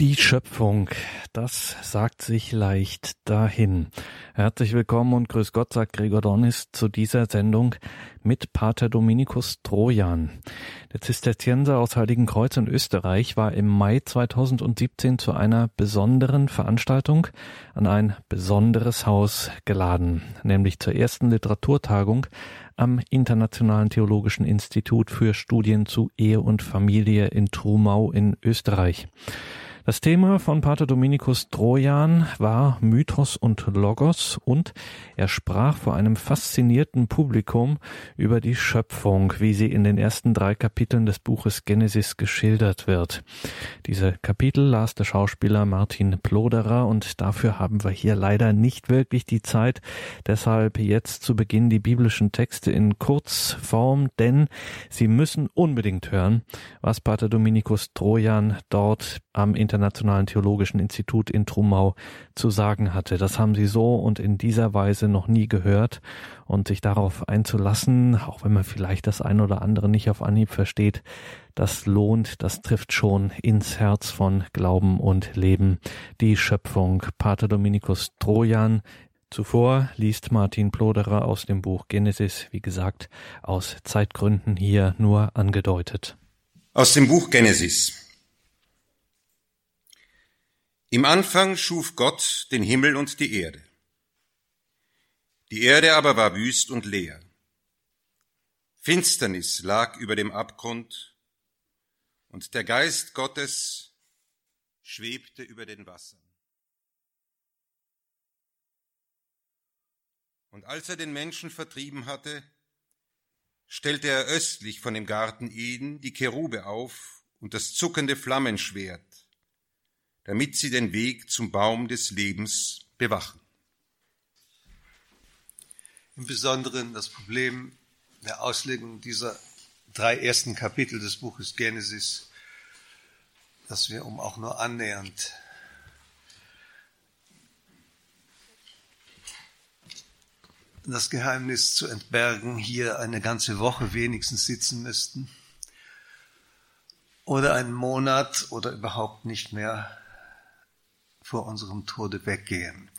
Die Schöpfung, das sagt sich leicht dahin. Herzlich willkommen und grüß Gott, sagt Gregor Dornis zu dieser Sendung mit Pater Dominikus Trojan. Der Zisterzienser aus Heiligenkreuz in Österreich war im Mai 2017 zu einer besonderen Veranstaltung an ein besonderes Haus geladen, nämlich zur ersten Literaturtagung am Internationalen Theologischen Institut für Studien zu Ehe und Familie in Trumau in Österreich. Das Thema von Pater Dominikus Trojan war Mythos und Logos und er sprach vor einem faszinierten Publikum über die Schöpfung, wie sie in den ersten drei Kapiteln des Buches Genesis geschildert wird. Diese Kapitel las der Schauspieler Martin Ploderer und dafür haben wir hier leider nicht wirklich die Zeit. Deshalb jetzt zu Beginn die biblischen Texte in Kurzform, denn Sie müssen unbedingt hören, was Pater Dominikus Trojan dort am Internationalen Theologischen Institut in Trumau zu sagen hatte. Das haben sie so und in dieser Weise noch nie gehört und sich darauf einzulassen, auch wenn man vielleicht das ein oder andere nicht auf Anhieb versteht, das lohnt, das trifft schon ins Herz von Glauben und Leben. Die Schöpfung. Pater Dominikus Trojan Zuvor liest Martin Ploderer aus dem Buch Genesis, wie gesagt, aus Zeitgründen hier nur angedeutet. Aus dem Buch Genesis. Im Anfang schuf Gott den Himmel und die Erde. Die Erde aber war wüst und leer. Finsternis lag über dem Abgrund und der Geist Gottes schwebte über den Wassern. Und als er den Menschen vertrieben hatte, stellte er östlich von dem Garten Eden die Cherube auf und das zuckende Flammenschwert, damit sie den Weg zum Baum des Lebens bewachen. Im Besonderen das Problem der Auslegung dieser drei ersten Kapitel des Buches Genesis, dass wir um auch nur annähernd das Geheimnis zu entbergen, hier eine ganze Woche wenigstens sitzen müssten oder einen Monat oder überhaupt nicht mehr vor unserem Tode weggehen.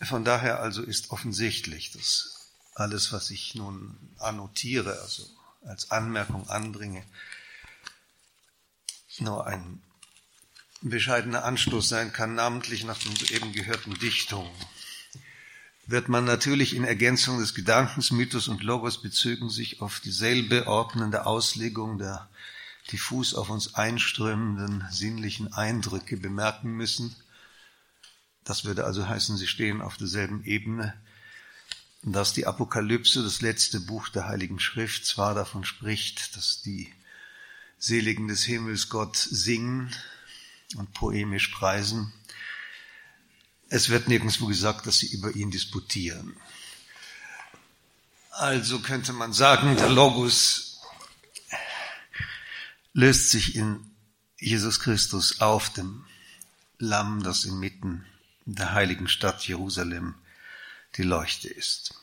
Von daher also ist offensichtlich, dass alles, was ich nun annotiere, also als Anmerkung anbringe, nur ein bescheidener Anstoß sein kann, namentlich nach den soeben gehörten Dichtungen. Wird man natürlich in Ergänzung des Gedankens, Mythos und Logos bezügen sich auf dieselbe ordnende Auslegung der diffus auf uns einströmenden sinnlichen Eindrücke bemerken müssen, das würde also heißen, sie stehen auf derselben Ebene, dass die Apokalypse, das letzte Buch der Heiligen Schrift, zwar davon spricht, dass die Seligen des Himmels Gott singen und poemisch preisen. Es wird nirgendwo gesagt, dass sie über ihn disputieren. Also könnte man sagen, der Logos löst sich in Jesus Christus auf, dem Lamm, das inmitten der heiligen Stadt Jerusalem die Leuchte ist.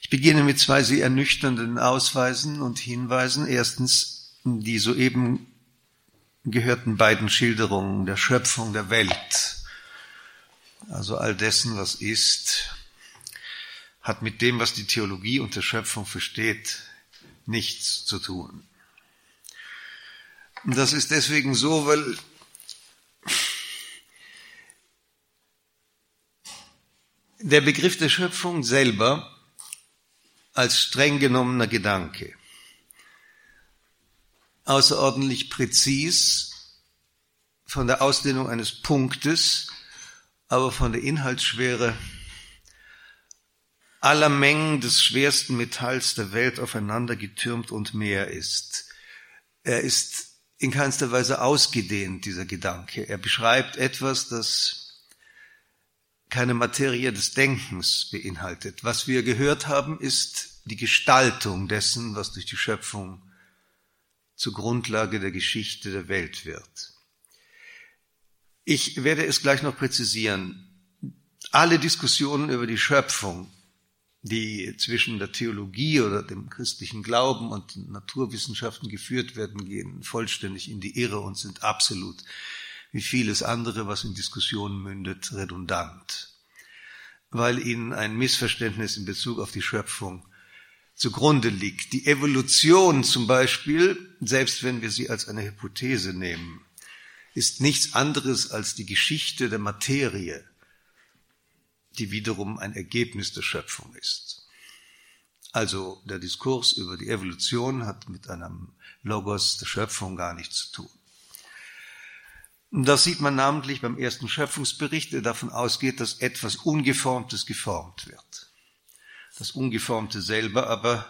Ich beginne mit zwei sehr ernüchternden Ausweisen und Hinweisen. Erstens die soeben gehörten beiden Schilderungen der Schöpfung der Welt. Also all dessen, was ist, hat mit dem, was die Theologie unter Schöpfung versteht, nichts zu tun. Und das ist deswegen so, weil der Begriff der Schöpfung selber als streng genommener Gedanke außerordentlich präzis von der Ausdehnung eines Punktes, aber von der Inhaltsschwere aller Mengen des schwersten Metalls der Welt aufeinander getürmt und mehr ist. Er ist in keinster Weise ausgedehnt, dieser Gedanke. Er beschreibt etwas, das keine Materie des Denkens beinhaltet. Was wir gehört haben, ist die Gestaltung dessen, was durch die Schöpfung zur Grundlage der Geschichte der Welt wird. Ich werde es gleich noch präzisieren. Alle Diskussionen über die Schöpfung, die zwischen der Theologie oder dem christlichen Glauben und den Naturwissenschaften geführt werden, gehen vollständig in die Irre und sind absolut wie vieles andere, was in Diskussionen mündet, redundant, weil ihnen ein Missverständnis in Bezug auf die Schöpfung zugrunde liegt. Die Evolution zum Beispiel, selbst wenn wir sie als eine Hypothese nehmen, ist nichts anderes als die Geschichte der Materie, die wiederum ein Ergebnis der Schöpfung ist. Also der Diskurs über die Evolution hat mit einem Logos der Schöpfung gar nichts zu tun. Das sieht man namentlich beim ersten Schöpfungsbericht, der davon ausgeht, dass etwas Ungeformtes geformt wird. Das Ungeformte selber aber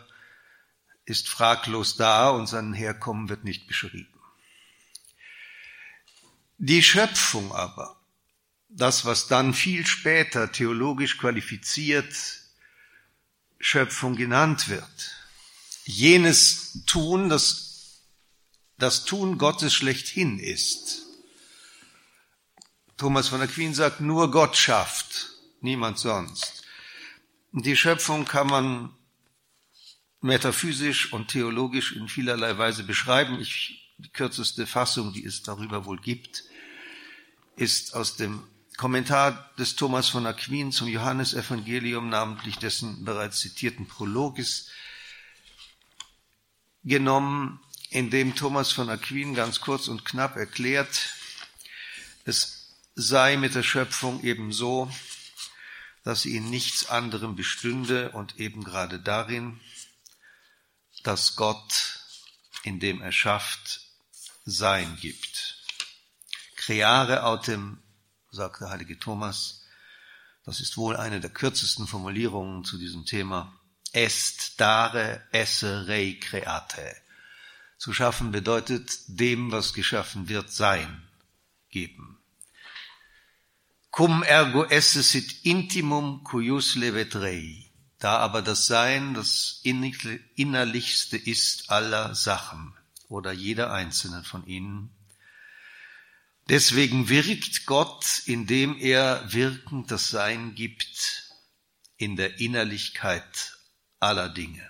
ist fraglos da und sein Herkommen wird nicht beschrieben. Die Schöpfung aber, das, was dann viel später theologisch qualifiziert Schöpfung genannt wird, jenes Tun, das das Tun Gottes schlechthin ist. Thomas von Aquin sagt, nur Gott schafft, niemand sonst. Die Schöpfung kann man metaphysisch und theologisch in vielerlei Weise beschreiben. Ich, die kürzeste Fassung, die es darüber wohl gibt, ist aus dem Kommentar des Thomas von Aquin zum Johannesevangelium, namentlich dessen bereits zitierten Prologis, genommen, in dem Thomas von Aquin ganz kurz und knapp erklärt, es sei mit der Schöpfung eben so, dass sie in nichts anderem bestünde und eben gerade darin, dass Gott, indem er schafft, Sein gibt. Creare autem sagt der heilige Thomas. Das ist wohl eine der kürzesten Formulierungen zu diesem Thema. Est dare esse rei create. Zu schaffen bedeutet dem, was geschaffen wird, sein, geben. Cum ergo esse sit intimum cuius levet rei. Da aber das Sein das innerlichste ist aller Sachen oder jeder einzelnen von ihnen, Deswegen wirkt Gott, indem er wirkend das Sein gibt in der Innerlichkeit aller Dinge.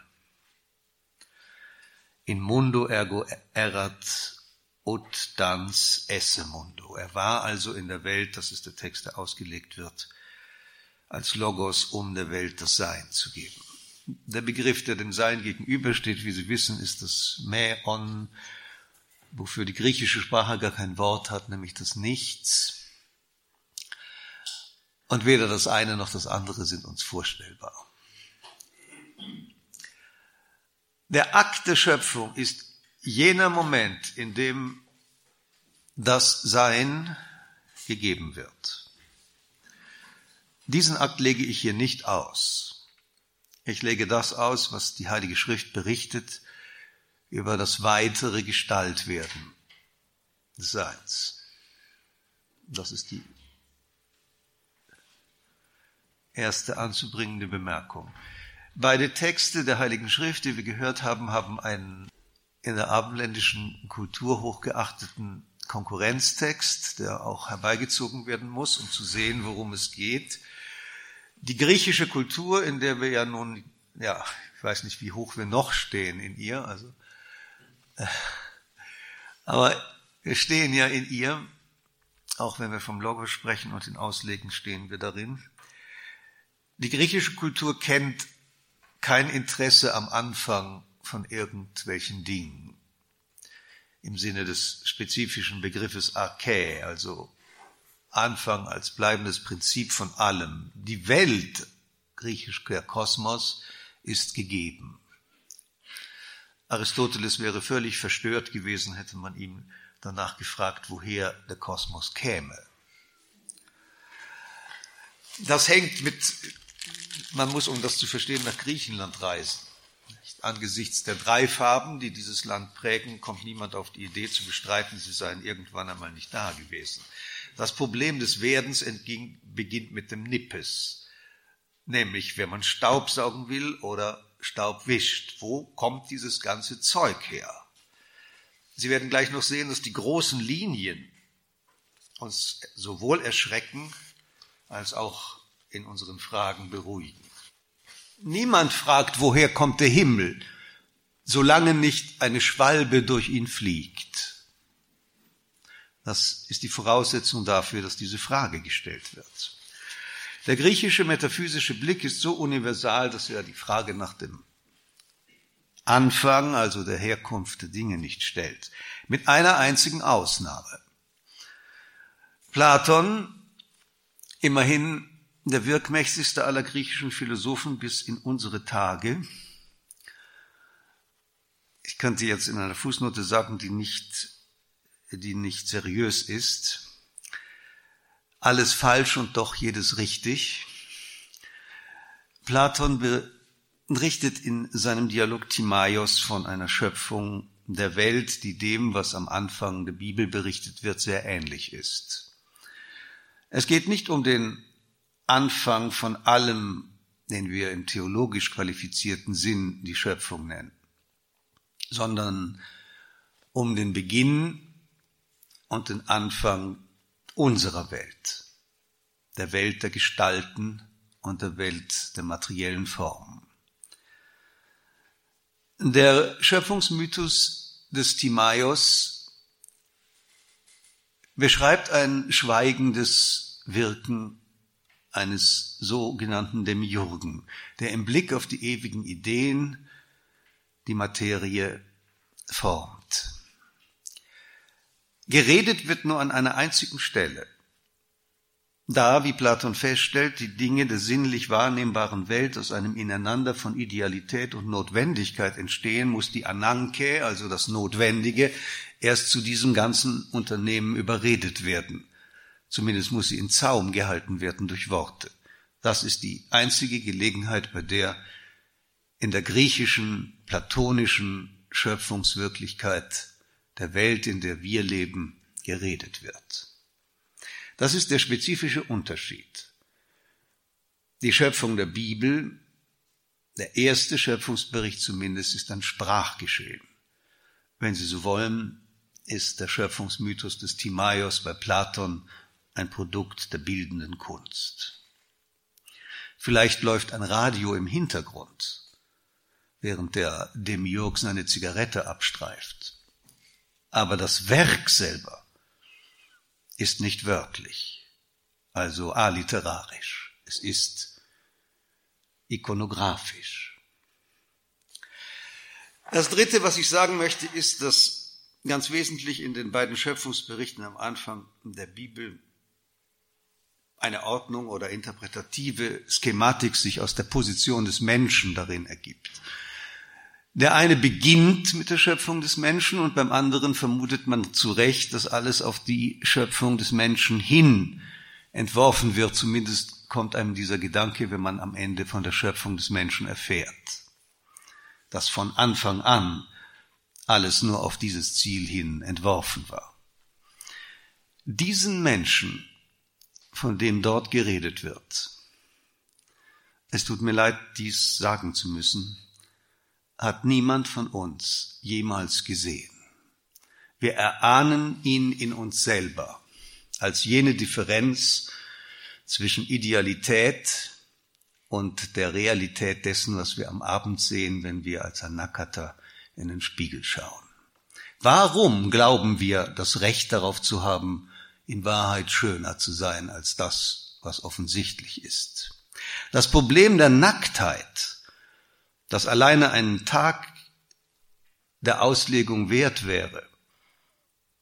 In mundo ergo erat ut dans esse mundo. Er war also in der Welt, das ist der Text, der ausgelegt wird, als Logos, um der Welt das Sein zu geben. Der Begriff, der dem Sein gegenübersteht, wie Sie wissen, ist das Mäon, wofür die griechische Sprache gar kein Wort hat, nämlich das Nichts. Und weder das eine noch das andere sind uns vorstellbar. Der Akt der Schöpfung ist jener Moment, in dem das Sein gegeben wird. Diesen Akt lege ich hier nicht aus. Ich lege das aus, was die Heilige Schrift berichtet über das weitere Gestaltwerden des Seins. Das ist die erste anzubringende Bemerkung. Beide Texte der Heiligen Schrift, die wir gehört haben, haben einen in der abendländischen Kultur hochgeachteten Konkurrenztext, der auch herbeigezogen werden muss, um zu sehen, worum es geht. Die griechische Kultur, in der wir ja nun, ja, ich weiß nicht, wie hoch wir noch stehen in ihr, also aber wir stehen ja in ihr, auch wenn wir vom Logos sprechen und in Auslegen stehen wir darin. Die griechische Kultur kennt kein Interesse am Anfang von irgendwelchen Dingen im Sinne des spezifischen Begriffes Archä, also Anfang als bleibendes Prinzip von allem. Die Welt, griechisch der Kosmos, ist gegeben. Aristoteles wäre völlig verstört gewesen, hätte man ihm danach gefragt, woher der Kosmos käme. Das hängt mit, man muss, um das zu verstehen, nach Griechenland reisen. Angesichts der drei Farben, die dieses Land prägen, kommt niemand auf die Idee zu bestreiten, sie seien irgendwann einmal nicht da gewesen. Das Problem des Werdens entging, beginnt mit dem Nippes, nämlich wenn man Staub saugen will oder Staub wischt. Wo kommt dieses ganze Zeug her? Sie werden gleich noch sehen, dass die großen Linien uns sowohl erschrecken als auch in unseren Fragen beruhigen. Niemand fragt, woher kommt der Himmel, solange nicht eine Schwalbe durch ihn fliegt. Das ist die Voraussetzung dafür, dass diese Frage gestellt wird. Der griechische metaphysische Blick ist so universal, dass er die Frage nach dem Anfang, also der Herkunft der Dinge nicht stellt. Mit einer einzigen Ausnahme. Platon, immerhin der wirkmächtigste aller griechischen Philosophen bis in unsere Tage, ich könnte jetzt in einer Fußnote sagen, die nicht, die nicht seriös ist, alles falsch und doch jedes richtig. Platon berichtet in seinem Dialog Timaios von einer Schöpfung der Welt, die dem, was am Anfang der Bibel berichtet wird, sehr ähnlich ist. Es geht nicht um den Anfang von allem, den wir im theologisch qualifizierten Sinn die Schöpfung nennen, sondern um den Beginn und den Anfang unserer Welt, der Welt der Gestalten und der Welt der materiellen Formen. Der Schöpfungsmythos des Timaios beschreibt ein schweigendes Wirken eines sogenannten Demiurgen, der im Blick auf die ewigen Ideen die Materie formt. Geredet wird nur an einer einzigen Stelle. Da, wie Platon feststellt, die Dinge der sinnlich wahrnehmbaren Welt aus einem Ineinander von Idealität und Notwendigkeit entstehen, muss die Ananke, also das Notwendige, erst zu diesem ganzen Unternehmen überredet werden. Zumindest muss sie in Zaum gehalten werden durch Worte. Das ist die einzige Gelegenheit, bei der in der griechischen, platonischen Schöpfungswirklichkeit der Welt, in der wir leben, geredet wird. Das ist der spezifische Unterschied. Die Schöpfung der Bibel, der erste Schöpfungsbericht zumindest, ist ein Sprachgeschehen. Wenn Sie so wollen, ist der Schöpfungsmythos des Timaios bei Platon ein Produkt der bildenden Kunst. Vielleicht läuft ein Radio im Hintergrund, während der Demiurg seine Zigarette abstreift. Aber das Werk selber ist nicht wörtlich, also alliterarisch. Es ist ikonografisch. Das Dritte, was ich sagen möchte, ist, dass ganz wesentlich in den beiden Schöpfungsberichten am Anfang der Bibel eine Ordnung oder interpretative Schematik sich aus der Position des Menschen darin ergibt. Der eine beginnt mit der Schöpfung des Menschen und beim anderen vermutet man zu Recht, dass alles auf die Schöpfung des Menschen hin entworfen wird. Zumindest kommt einem dieser Gedanke, wenn man am Ende von der Schöpfung des Menschen erfährt. Dass von Anfang an alles nur auf dieses Ziel hin entworfen war. Diesen Menschen, von dem dort geredet wird, es tut mir leid, dies sagen zu müssen, hat niemand von uns jemals gesehen. Wir erahnen ihn in uns selber als jene Differenz zwischen Idealität und der Realität dessen, was wir am Abend sehen, wenn wir als Anakata in den Spiegel schauen. Warum glauben wir, das Recht darauf zu haben, in Wahrheit schöner zu sein als das, was offensichtlich ist? Das Problem der Nacktheit das alleine einen Tag der Auslegung wert wäre.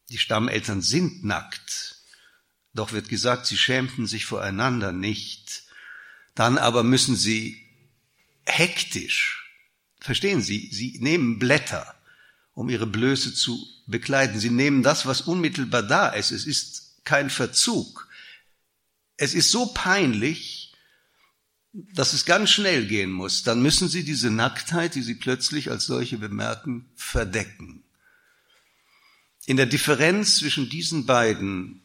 Die Stammeltern sind nackt, doch wird gesagt, sie schämten sich voreinander nicht. Dann aber müssen sie hektisch, verstehen Sie, sie nehmen Blätter, um ihre Blöße zu bekleiden. Sie nehmen das, was unmittelbar da ist. Es ist kein Verzug. Es ist so peinlich, dass es ganz schnell gehen muss, dann müssen sie diese Nacktheit, die sie plötzlich als solche bemerken, verdecken. In der Differenz zwischen diesen beiden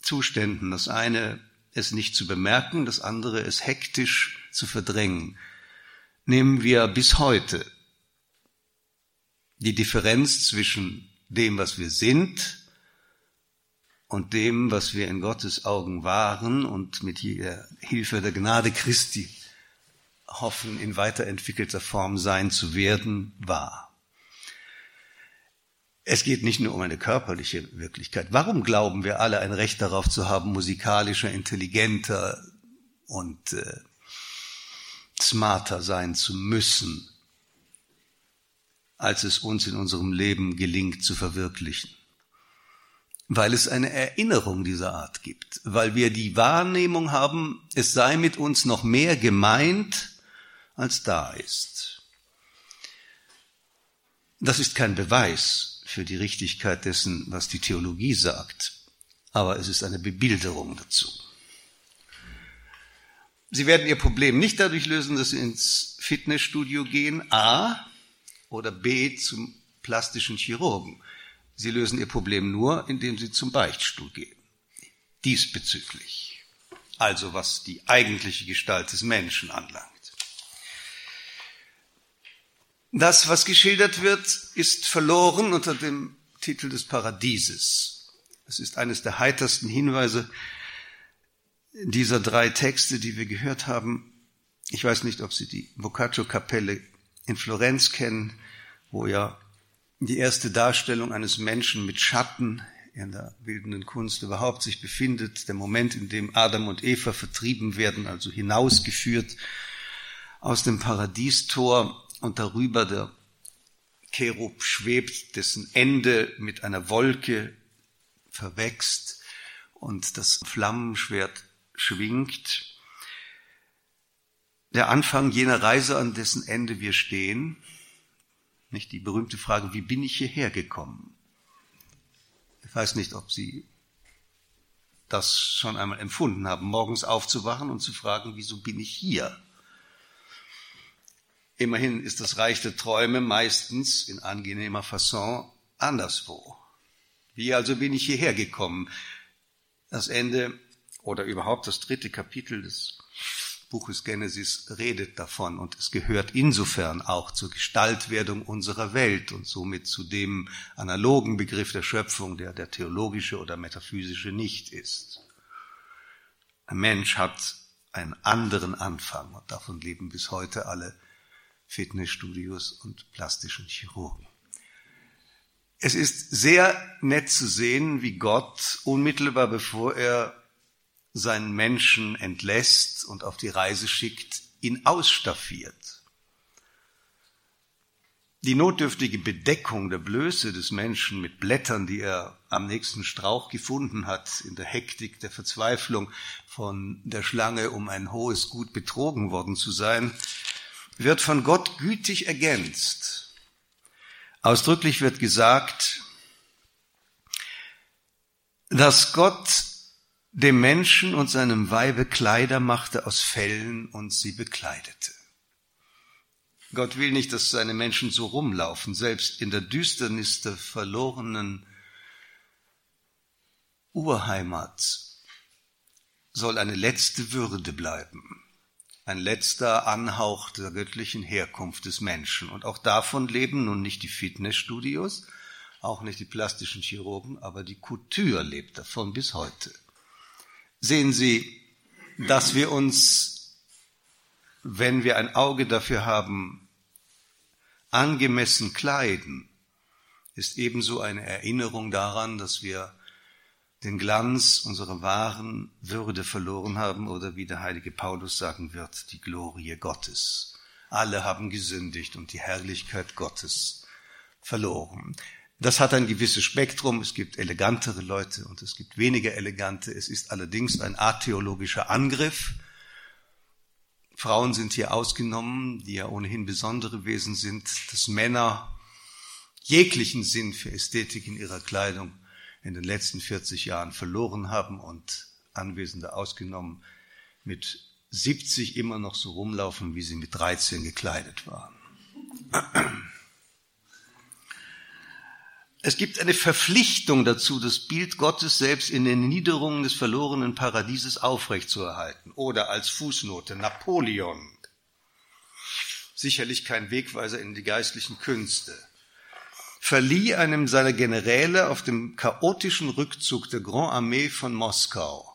Zuständen, das eine es nicht zu bemerken, das andere es hektisch zu verdrängen, nehmen wir bis heute die Differenz zwischen dem, was wir sind und dem, was wir in Gottes Augen waren und mit Hilfe der Gnade Christi hoffen, in weiterentwickelter Form sein zu werden, war. Es geht nicht nur um eine körperliche Wirklichkeit. Warum glauben wir alle ein Recht darauf zu haben, musikalischer, intelligenter und äh, smarter sein zu müssen, als es uns in unserem Leben gelingt zu verwirklichen? Weil es eine Erinnerung dieser Art gibt, weil wir die Wahrnehmung haben, es sei mit uns noch mehr gemeint, als da ist. Das ist kein Beweis für die Richtigkeit dessen, was die Theologie sagt, aber es ist eine Bebilderung dazu. Sie werden Ihr Problem nicht dadurch lösen, dass Sie ins Fitnessstudio gehen, A, oder B, zum plastischen Chirurgen. Sie lösen Ihr Problem nur, indem Sie zum Beichtstuhl gehen. Diesbezüglich. Also was die eigentliche Gestalt des Menschen anlangt. Das, was geschildert wird, ist verloren unter dem Titel des Paradieses. Es ist eines der heitersten Hinweise dieser drei Texte, die wir gehört haben. Ich weiß nicht, ob Sie die Boccaccio-Kapelle in Florenz kennen, wo ja die erste Darstellung eines Menschen mit Schatten in der bildenden Kunst überhaupt sich befindet, der Moment, in dem Adam und Eva vertrieben werden, also hinausgeführt aus dem Paradiestor und darüber der Cherub schwebt, dessen Ende mit einer Wolke verwächst und das Flammenschwert schwingt. Der Anfang jener Reise, an dessen Ende wir stehen, nicht die berühmte Frage, wie bin ich hierher gekommen? Ich weiß nicht, ob Sie das schon einmal empfunden haben, morgens aufzuwachen und zu fragen, wieso bin ich hier? Immerhin ist das Reich der Träume meistens in angenehmer Fasson anderswo. Wie also bin ich hierher gekommen? Das Ende oder überhaupt das dritte Kapitel des Buches Genesis redet davon und es gehört insofern auch zur Gestaltwerdung unserer Welt und somit zu dem analogen Begriff der Schöpfung, der der theologische oder metaphysische nicht ist. Ein Mensch hat einen anderen Anfang und davon leben bis heute alle Fitnessstudios und plastischen Chirurgen. Es ist sehr nett zu sehen, wie Gott unmittelbar bevor er seinen Menschen entlässt und auf die Reise schickt, ihn ausstaffiert. Die notdürftige Bedeckung der Blöße des Menschen mit Blättern, die er am nächsten Strauch gefunden hat, in der Hektik der Verzweiflung von der Schlange, um ein hohes Gut betrogen worden zu sein, wird von Gott gütig ergänzt. Ausdrücklich wird gesagt, dass Gott dem Menschen und seinem Weibe Kleider machte aus Fellen und sie bekleidete. Gott will nicht, dass seine Menschen so rumlaufen, selbst in der Düsternis der verlorenen Urheimat soll eine letzte Würde bleiben ein letzter Anhauch der göttlichen Herkunft des Menschen. Und auch davon leben nun nicht die Fitnessstudios, auch nicht die plastischen Chirurgen, aber die Couture lebt davon bis heute. Sehen Sie, dass wir uns, wenn wir ein Auge dafür haben, angemessen kleiden, ist ebenso eine Erinnerung daran, dass wir den Glanz unserer wahren Würde verloren haben oder wie der heilige Paulus sagen wird, die Glorie Gottes. Alle haben gesündigt und die Herrlichkeit Gottes verloren. Das hat ein gewisses Spektrum. Es gibt elegantere Leute und es gibt weniger elegante. Es ist allerdings ein atheologischer Angriff. Frauen sind hier ausgenommen, die ja ohnehin besondere Wesen sind, dass Männer jeglichen Sinn für Ästhetik in ihrer Kleidung in den letzten 40 Jahren verloren haben und Anwesende ausgenommen, mit 70 immer noch so rumlaufen, wie sie mit 13 gekleidet waren. Es gibt eine Verpflichtung dazu, das Bild Gottes selbst in den Niederungen des verlorenen Paradieses aufrechtzuerhalten. Oder als Fußnote Napoleon. Sicherlich kein Wegweiser in die geistlichen Künste verlieh einem seiner Generäle auf dem chaotischen Rückzug der Grand Armee von Moskau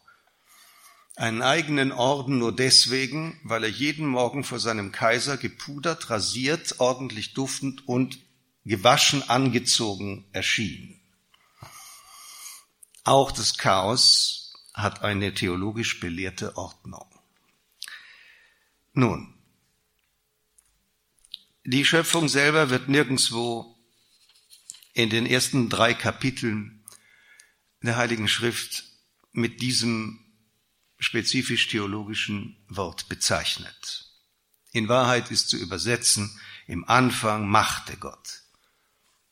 einen eigenen Orden nur deswegen, weil er jeden Morgen vor seinem Kaiser gepudert, rasiert, ordentlich duftend und gewaschen angezogen erschien. Auch das Chaos hat eine theologisch belehrte Ordnung. Nun, die Schöpfung selber wird nirgendswo in den ersten drei Kapiteln der Heiligen Schrift mit diesem spezifisch theologischen Wort bezeichnet. In Wahrheit ist zu übersetzen, im Anfang machte Gott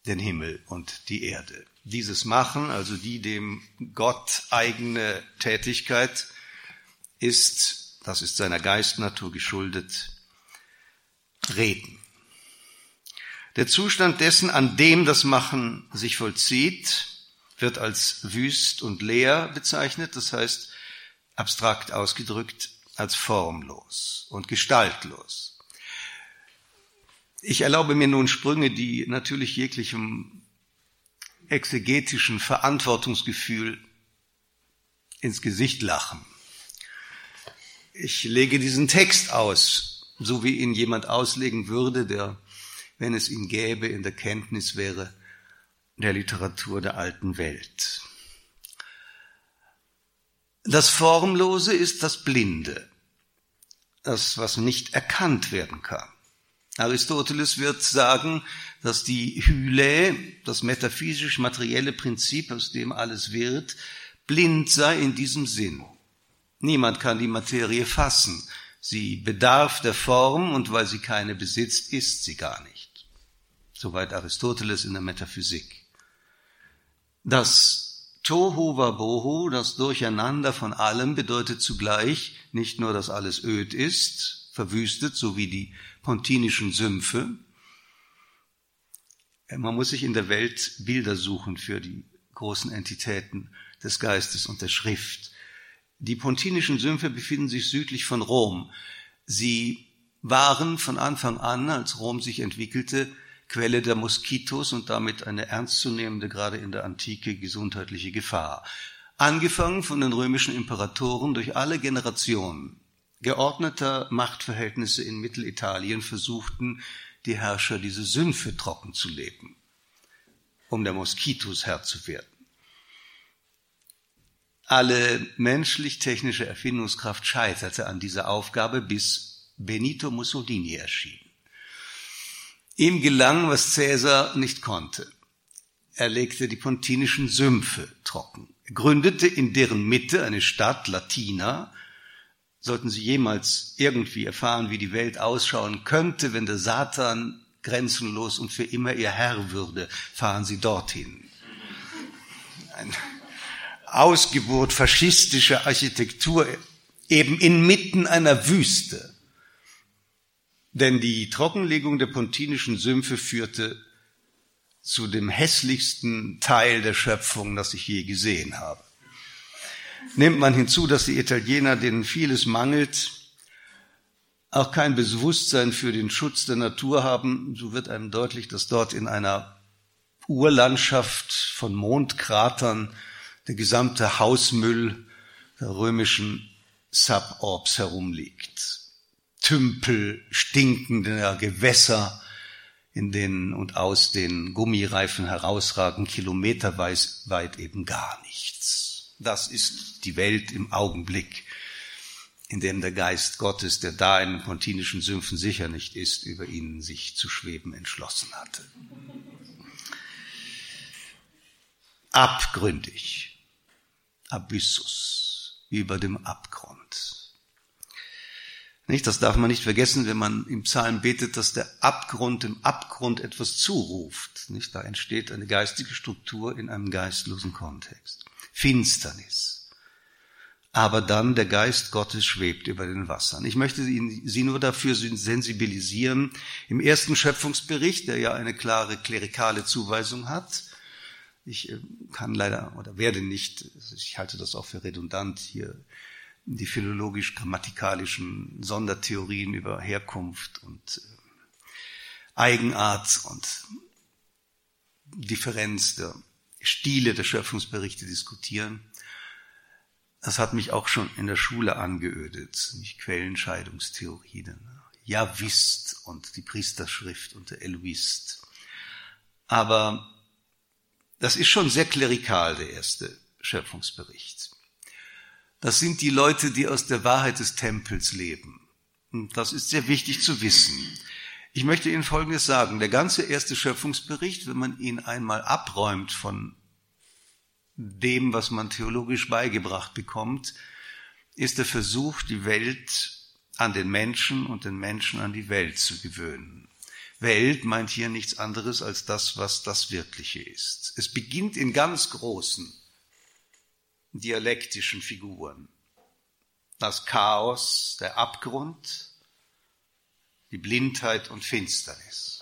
den Himmel und die Erde. Dieses Machen, also die dem Gott eigene Tätigkeit, ist, das ist seiner Geistnatur geschuldet, Reden. Der Zustand dessen, an dem das Machen sich vollzieht, wird als wüst und leer bezeichnet, das heißt abstrakt ausgedrückt als formlos und gestaltlos. Ich erlaube mir nun Sprünge, die natürlich jeglichem exegetischen Verantwortungsgefühl ins Gesicht lachen. Ich lege diesen Text aus, so wie ihn jemand auslegen würde, der, wenn es ihn gäbe, in der Kenntnis wäre der Literatur der alten Welt. Das Formlose ist das Blinde, das, was nicht erkannt werden kann. Aristoteles wird sagen, dass die Hyle, das metaphysisch-materielle Prinzip, aus dem alles wird, blind sei in diesem Sinn. Niemand kann die Materie fassen. Sie bedarf der Form und weil sie keine besitzt, ist sie gar nicht. Soweit Aristoteles in der Metaphysik. Das Tohu Wabohu, das Durcheinander von allem, bedeutet zugleich nicht nur, dass alles öd ist, verwüstet, so wie die pontinischen Sümpfe. Man muss sich in der Welt Bilder suchen für die großen Entitäten des Geistes und der Schrift. Die pontinischen Sümpfe befinden sich südlich von Rom. Sie waren von Anfang an, als Rom sich entwickelte, Quelle der Moskitos und damit eine ernstzunehmende, gerade in der Antike, gesundheitliche Gefahr. Angefangen von den römischen Imperatoren durch alle Generationen geordneter Machtverhältnisse in Mittelitalien versuchten die Herrscher diese Sümpfe trocken zu leben, um der Moskitos Herr zu werden. Alle menschlich-technische Erfindungskraft scheiterte an dieser Aufgabe, bis Benito Mussolini erschien. Ihm gelang, was Cäsar nicht konnte. Er legte die pontinischen Sümpfe trocken, gründete in deren Mitte eine Stadt, Latina. Sollten Sie jemals irgendwie erfahren, wie die Welt ausschauen könnte, wenn der Satan grenzenlos und für immer Ihr Herr würde, fahren Sie dorthin. Eine Ausgeburt faschistischer Architektur eben inmitten einer Wüste. Denn die Trockenlegung der pontinischen Sümpfe führte zu dem hässlichsten Teil der Schöpfung, das ich je gesehen habe. Nimmt man hinzu, dass die Italiener, denen vieles mangelt, auch kein Bewusstsein für den Schutz der Natur haben, so wird einem deutlich, dass dort in einer Urlandschaft von Mondkratern der gesamte Hausmüll der römischen Suborbs herumliegt. Tümpel stinkender Gewässer, in denen und aus den Gummireifen herausragen, kilometerweit eben gar nichts. Das ist die Welt im Augenblick, in dem der Geist Gottes, der da in den pontinischen Sümpfen sicher nicht ist, über ihnen sich zu schweben entschlossen hatte. Abgründig, Abyssus, über dem Abgrund. Nicht? Das darf man nicht vergessen, wenn man im Psalm betet, dass der Abgrund dem Abgrund etwas zuruft. Nicht? Da entsteht eine geistige Struktur in einem geistlosen Kontext. Finsternis. Aber dann der Geist Gottes schwebt über den Wassern. Ich möchte Sie nur dafür sensibilisieren. Im ersten Schöpfungsbericht, der ja eine klare klerikale Zuweisung hat, ich äh, kann leider oder werde nicht, ich halte das auch für redundant, hier die philologisch-grammatikalischen Sondertheorien über Herkunft und äh, Eigenart und Differenz der Stile der Schöpfungsberichte diskutieren. Das hat mich auch schon in der Schule angeödet, nicht Quellenscheidungstheorie, Ja wisst und die Priesterschrift und der Eloist. Aber das ist schon sehr klerikal, der erste Schöpfungsbericht. Das sind die Leute, die aus der Wahrheit des Tempels leben. Und das ist sehr wichtig zu wissen. Ich möchte Ihnen Folgendes sagen. Der ganze erste Schöpfungsbericht, wenn man ihn einmal abräumt von dem, was man theologisch beigebracht bekommt, ist der Versuch, die Welt an den Menschen und den Menschen an die Welt zu gewöhnen. Welt meint hier nichts anderes als das, was das Wirkliche ist. Es beginnt in ganz großen dialektischen Figuren. Das Chaos, der Abgrund, die Blindheit und Finsternis.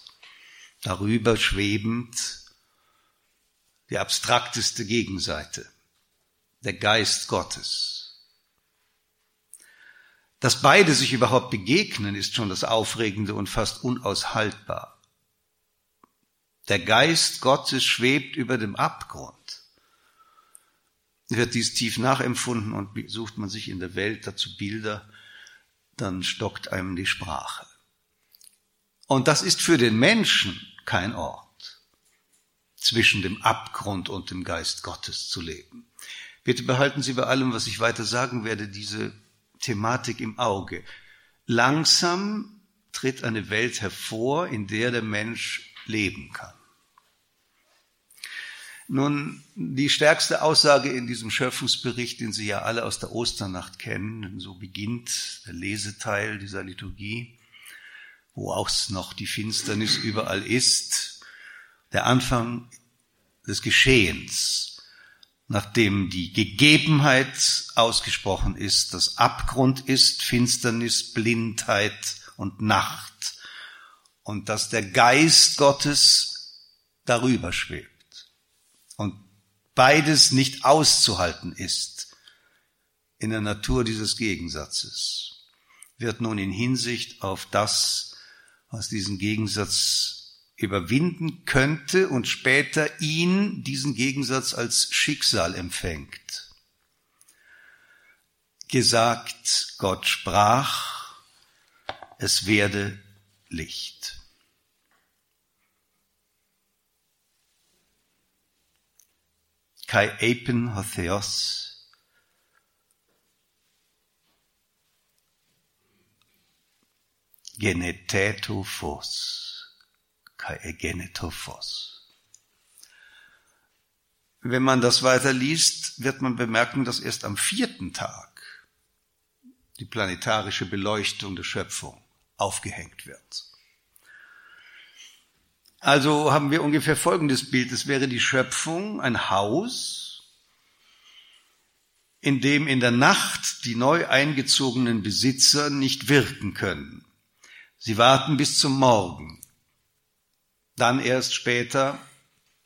Darüber schwebend die abstrakteste Gegenseite, der Geist Gottes. Dass beide sich überhaupt begegnen, ist schon das Aufregende und fast unaushaltbar. Der Geist Gottes schwebt über dem Abgrund. Wird dies tief nachempfunden und sucht man sich in der Welt dazu Bilder, dann stockt einem die Sprache. Und das ist für den Menschen kein Ort zwischen dem Abgrund und dem Geist Gottes zu leben. Bitte behalten Sie bei allem, was ich weiter sagen werde, diese Thematik im Auge. Langsam tritt eine Welt hervor, in der der Mensch leben kann. Nun, die stärkste Aussage in diesem Schöpfungsbericht, den Sie ja alle aus der Osternacht kennen, so beginnt der Leseteil dieser Liturgie, wo auch noch die Finsternis überall ist, der Anfang des Geschehens, nachdem die Gegebenheit ausgesprochen ist, dass Abgrund ist, Finsternis, Blindheit und Nacht. Und dass der Geist Gottes darüber schwebt und beides nicht auszuhalten ist in der Natur dieses Gegensatzes, wird nun in Hinsicht auf das, was diesen Gegensatz überwinden könnte und später ihn diesen Gegensatz als Schicksal empfängt. Gesagt, Gott sprach, es werde Licht. Kai Apen Hotheos Geneteto Phos kai egenetophos. Wenn man das weiter liest, wird man bemerken, dass erst am vierten Tag die planetarische Beleuchtung der Schöpfung aufgehängt wird. Also haben wir ungefähr folgendes Bild. Es wäre die Schöpfung ein Haus, in dem in der Nacht die neu eingezogenen Besitzer nicht wirken können. Sie warten bis zum Morgen. Dann erst später,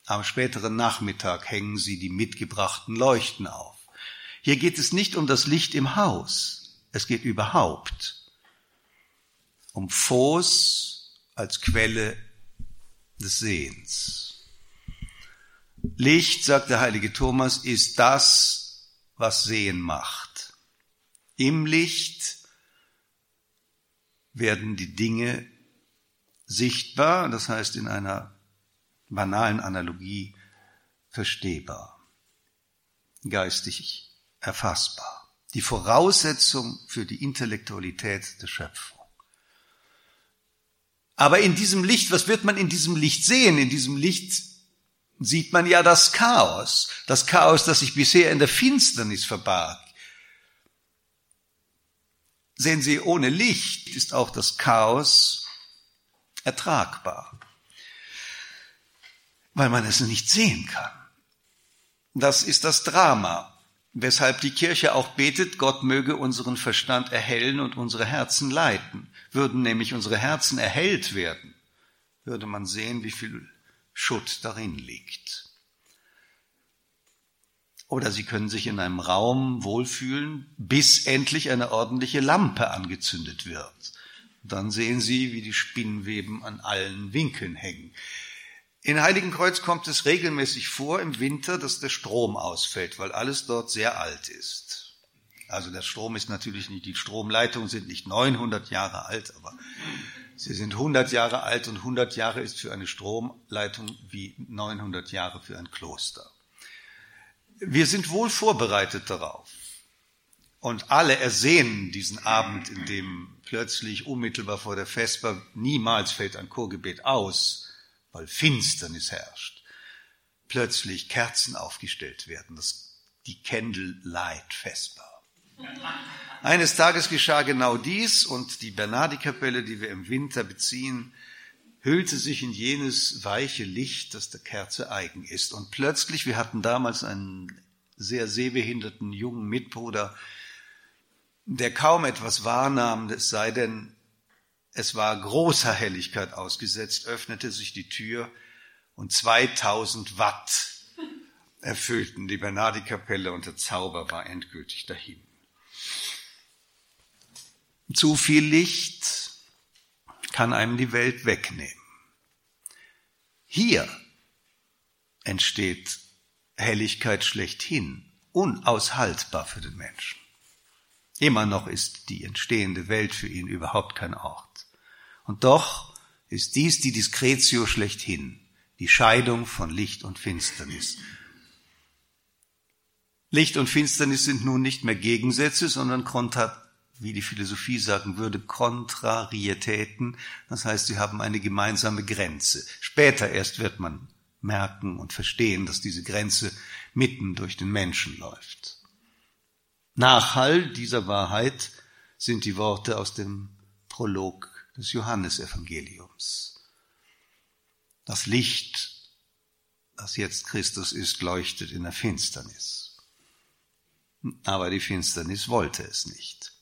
am späteren Nachmittag, hängen sie die mitgebrachten Leuchten auf. Hier geht es nicht um das Licht im Haus, es geht überhaupt um Phos als Quelle des Sehens. Licht, sagt der heilige Thomas, ist das, was Sehen macht. Im Licht werden die Dinge sichtbar, das heißt in einer banalen Analogie verstehbar, geistig erfassbar. Die Voraussetzung für die Intellektualität der Schöpfung. Aber in diesem Licht, was wird man in diesem Licht sehen? In diesem Licht sieht man ja das Chaos, das Chaos, das sich bisher in der Finsternis verbarg. Sehen Sie, ohne Licht ist auch das Chaos ertragbar, weil man es nicht sehen kann. Das ist das Drama, weshalb die Kirche auch betet, Gott möge unseren Verstand erhellen und unsere Herzen leiten. Würden nämlich unsere Herzen erhellt werden, würde man sehen, wie viel Schutt darin liegt. Oder Sie können sich in einem Raum wohlfühlen, bis endlich eine ordentliche Lampe angezündet wird. Dann sehen Sie, wie die Spinnweben an allen Winkeln hängen. In Heiligenkreuz kommt es regelmäßig vor im Winter, dass der Strom ausfällt, weil alles dort sehr alt ist. Also der Strom ist natürlich nicht, die Stromleitungen sind nicht 900 Jahre alt, aber Sie sind 100 Jahre alt und 100 Jahre ist für eine Stromleitung wie 900 Jahre für ein Kloster. Wir sind wohl vorbereitet darauf. Und alle ersehnen diesen Abend, in dem plötzlich unmittelbar vor der Vesper niemals fällt ein Chorgebet aus, weil Finsternis herrscht. Plötzlich Kerzen aufgestellt werden, das, die Candlelight Vesper. Eines Tages geschah genau dies und die Bernardikapelle, die wir im Winter beziehen, hüllte sich in jenes weiche Licht, das der Kerze eigen ist. Und plötzlich, wir hatten damals einen sehr sehbehinderten jungen Mitbruder, der kaum etwas wahrnahm, es sei denn, es war großer Helligkeit ausgesetzt, öffnete sich die Tür und 2000 Watt erfüllten die Bernardikapelle und der Zauber war endgültig dahin. Zu viel Licht kann einem die Welt wegnehmen. Hier entsteht Helligkeit schlechthin, unaushaltbar für den Menschen. Immer noch ist die entstehende Welt für ihn überhaupt kein Ort. Und doch ist dies die Diskretio schlechthin, die Scheidung von Licht und Finsternis. Licht und Finsternis sind nun nicht mehr Gegensätze, sondern wie die Philosophie sagen würde, Kontrarietäten. Das heißt, sie haben eine gemeinsame Grenze. Später erst wird man merken und verstehen, dass diese Grenze mitten durch den Menschen läuft. Nachhall dieser Wahrheit sind die Worte aus dem Prolog des Johannesevangeliums. Das Licht, das jetzt Christus ist, leuchtet in der Finsternis. Aber die Finsternis wollte es nicht.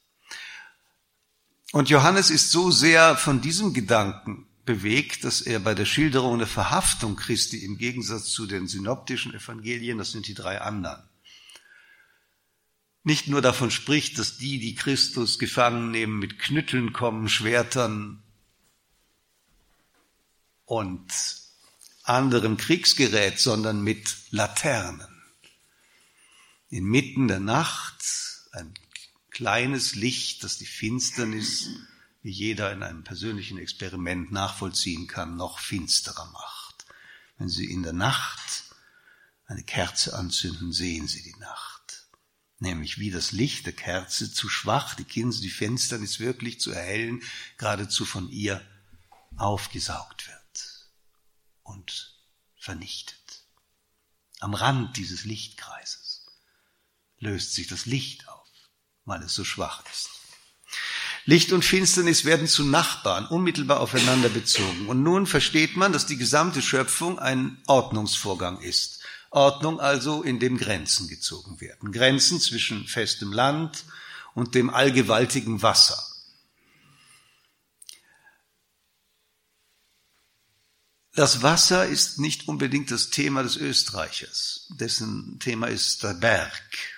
Und Johannes ist so sehr von diesem Gedanken bewegt, dass er bei der Schilderung der Verhaftung Christi im Gegensatz zu den synoptischen Evangelien, das sind die drei anderen, nicht nur davon spricht, dass die, die Christus gefangen nehmen, mit Knütteln kommen, Schwertern und anderem Kriegsgerät, sondern mit Laternen. Inmitten der Nacht ein kleines Licht, das die Finsternis, wie jeder in einem persönlichen Experiment nachvollziehen kann, noch finsterer macht. Wenn Sie in der Nacht eine Kerze anzünden, sehen Sie die Nacht. Nämlich wie das Licht der Kerze zu schwach, die Kinse, die Finsternis wirklich zu erhellen, geradezu von ihr aufgesaugt wird und vernichtet. Am Rand dieses Lichtkreises löst sich das Licht auf weil es so schwach ist. Licht und Finsternis werden zu Nachbarn, unmittelbar aufeinander bezogen. Und nun versteht man, dass die gesamte Schöpfung ein Ordnungsvorgang ist. Ordnung also, in dem Grenzen gezogen werden. Grenzen zwischen festem Land und dem allgewaltigen Wasser. Das Wasser ist nicht unbedingt das Thema des Österreichers, dessen Thema ist der Berg.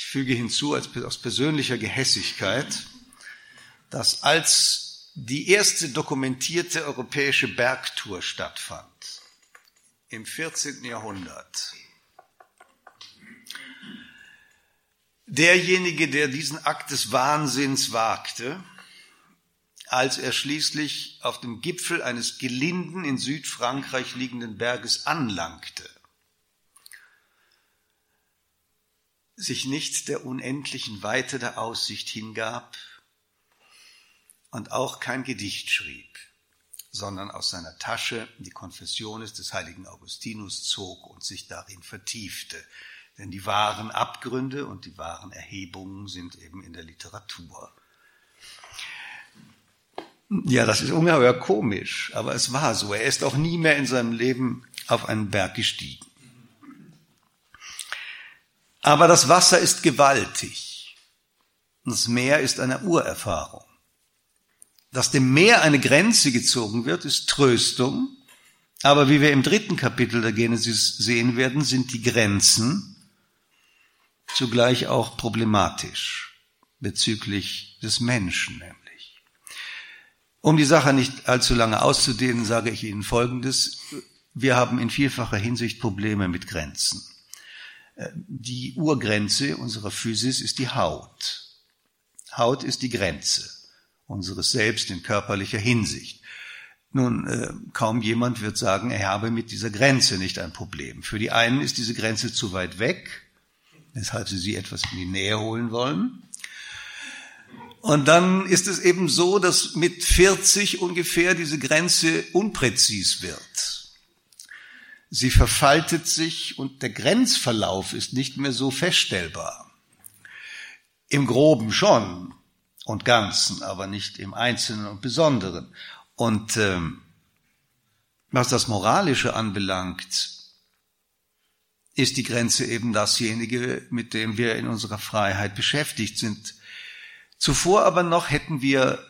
Ich füge hinzu als, aus persönlicher Gehässigkeit, dass als die erste dokumentierte europäische Bergtour stattfand, im 14. Jahrhundert, derjenige, der diesen Akt des Wahnsinns wagte, als er schließlich auf dem Gipfel eines gelinden in Südfrankreich liegenden Berges anlangte, sich nicht der unendlichen Weite der Aussicht hingab und auch kein Gedicht schrieb, sondern aus seiner Tasche die Confessiones des heiligen Augustinus zog und sich darin vertiefte. Denn die wahren Abgründe und die wahren Erhebungen sind eben in der Literatur. Ja, das ist ungeheuer komisch, aber es war so. Er ist auch nie mehr in seinem Leben auf einen Berg gestiegen. Aber das Wasser ist gewaltig. Das Meer ist eine Urerfahrung. Dass dem Meer eine Grenze gezogen wird, ist Tröstung. Aber wie wir im dritten Kapitel der Genesis sehen werden, sind die Grenzen zugleich auch problematisch bezüglich des Menschen nämlich. Um die Sache nicht allzu lange auszudehnen, sage ich Ihnen Folgendes. Wir haben in vielfacher Hinsicht Probleme mit Grenzen. Die Urgrenze unserer Physis ist die Haut. Haut ist die Grenze. unseres Selbst in körperlicher Hinsicht. Nun, äh, kaum jemand wird sagen, er habe mit dieser Grenze nicht ein Problem. Für die einen ist diese Grenze zu weit weg, weshalb sie sie etwas in die Nähe holen wollen. Und dann ist es eben so, dass mit 40 ungefähr diese Grenze unpräzis wird. Sie verfaltet sich und der Grenzverlauf ist nicht mehr so feststellbar. Im groben schon und ganzen, aber nicht im Einzelnen und Besonderen. Und ähm, was das Moralische anbelangt, ist die Grenze eben dasjenige, mit dem wir in unserer Freiheit beschäftigt sind. Zuvor aber noch hätten wir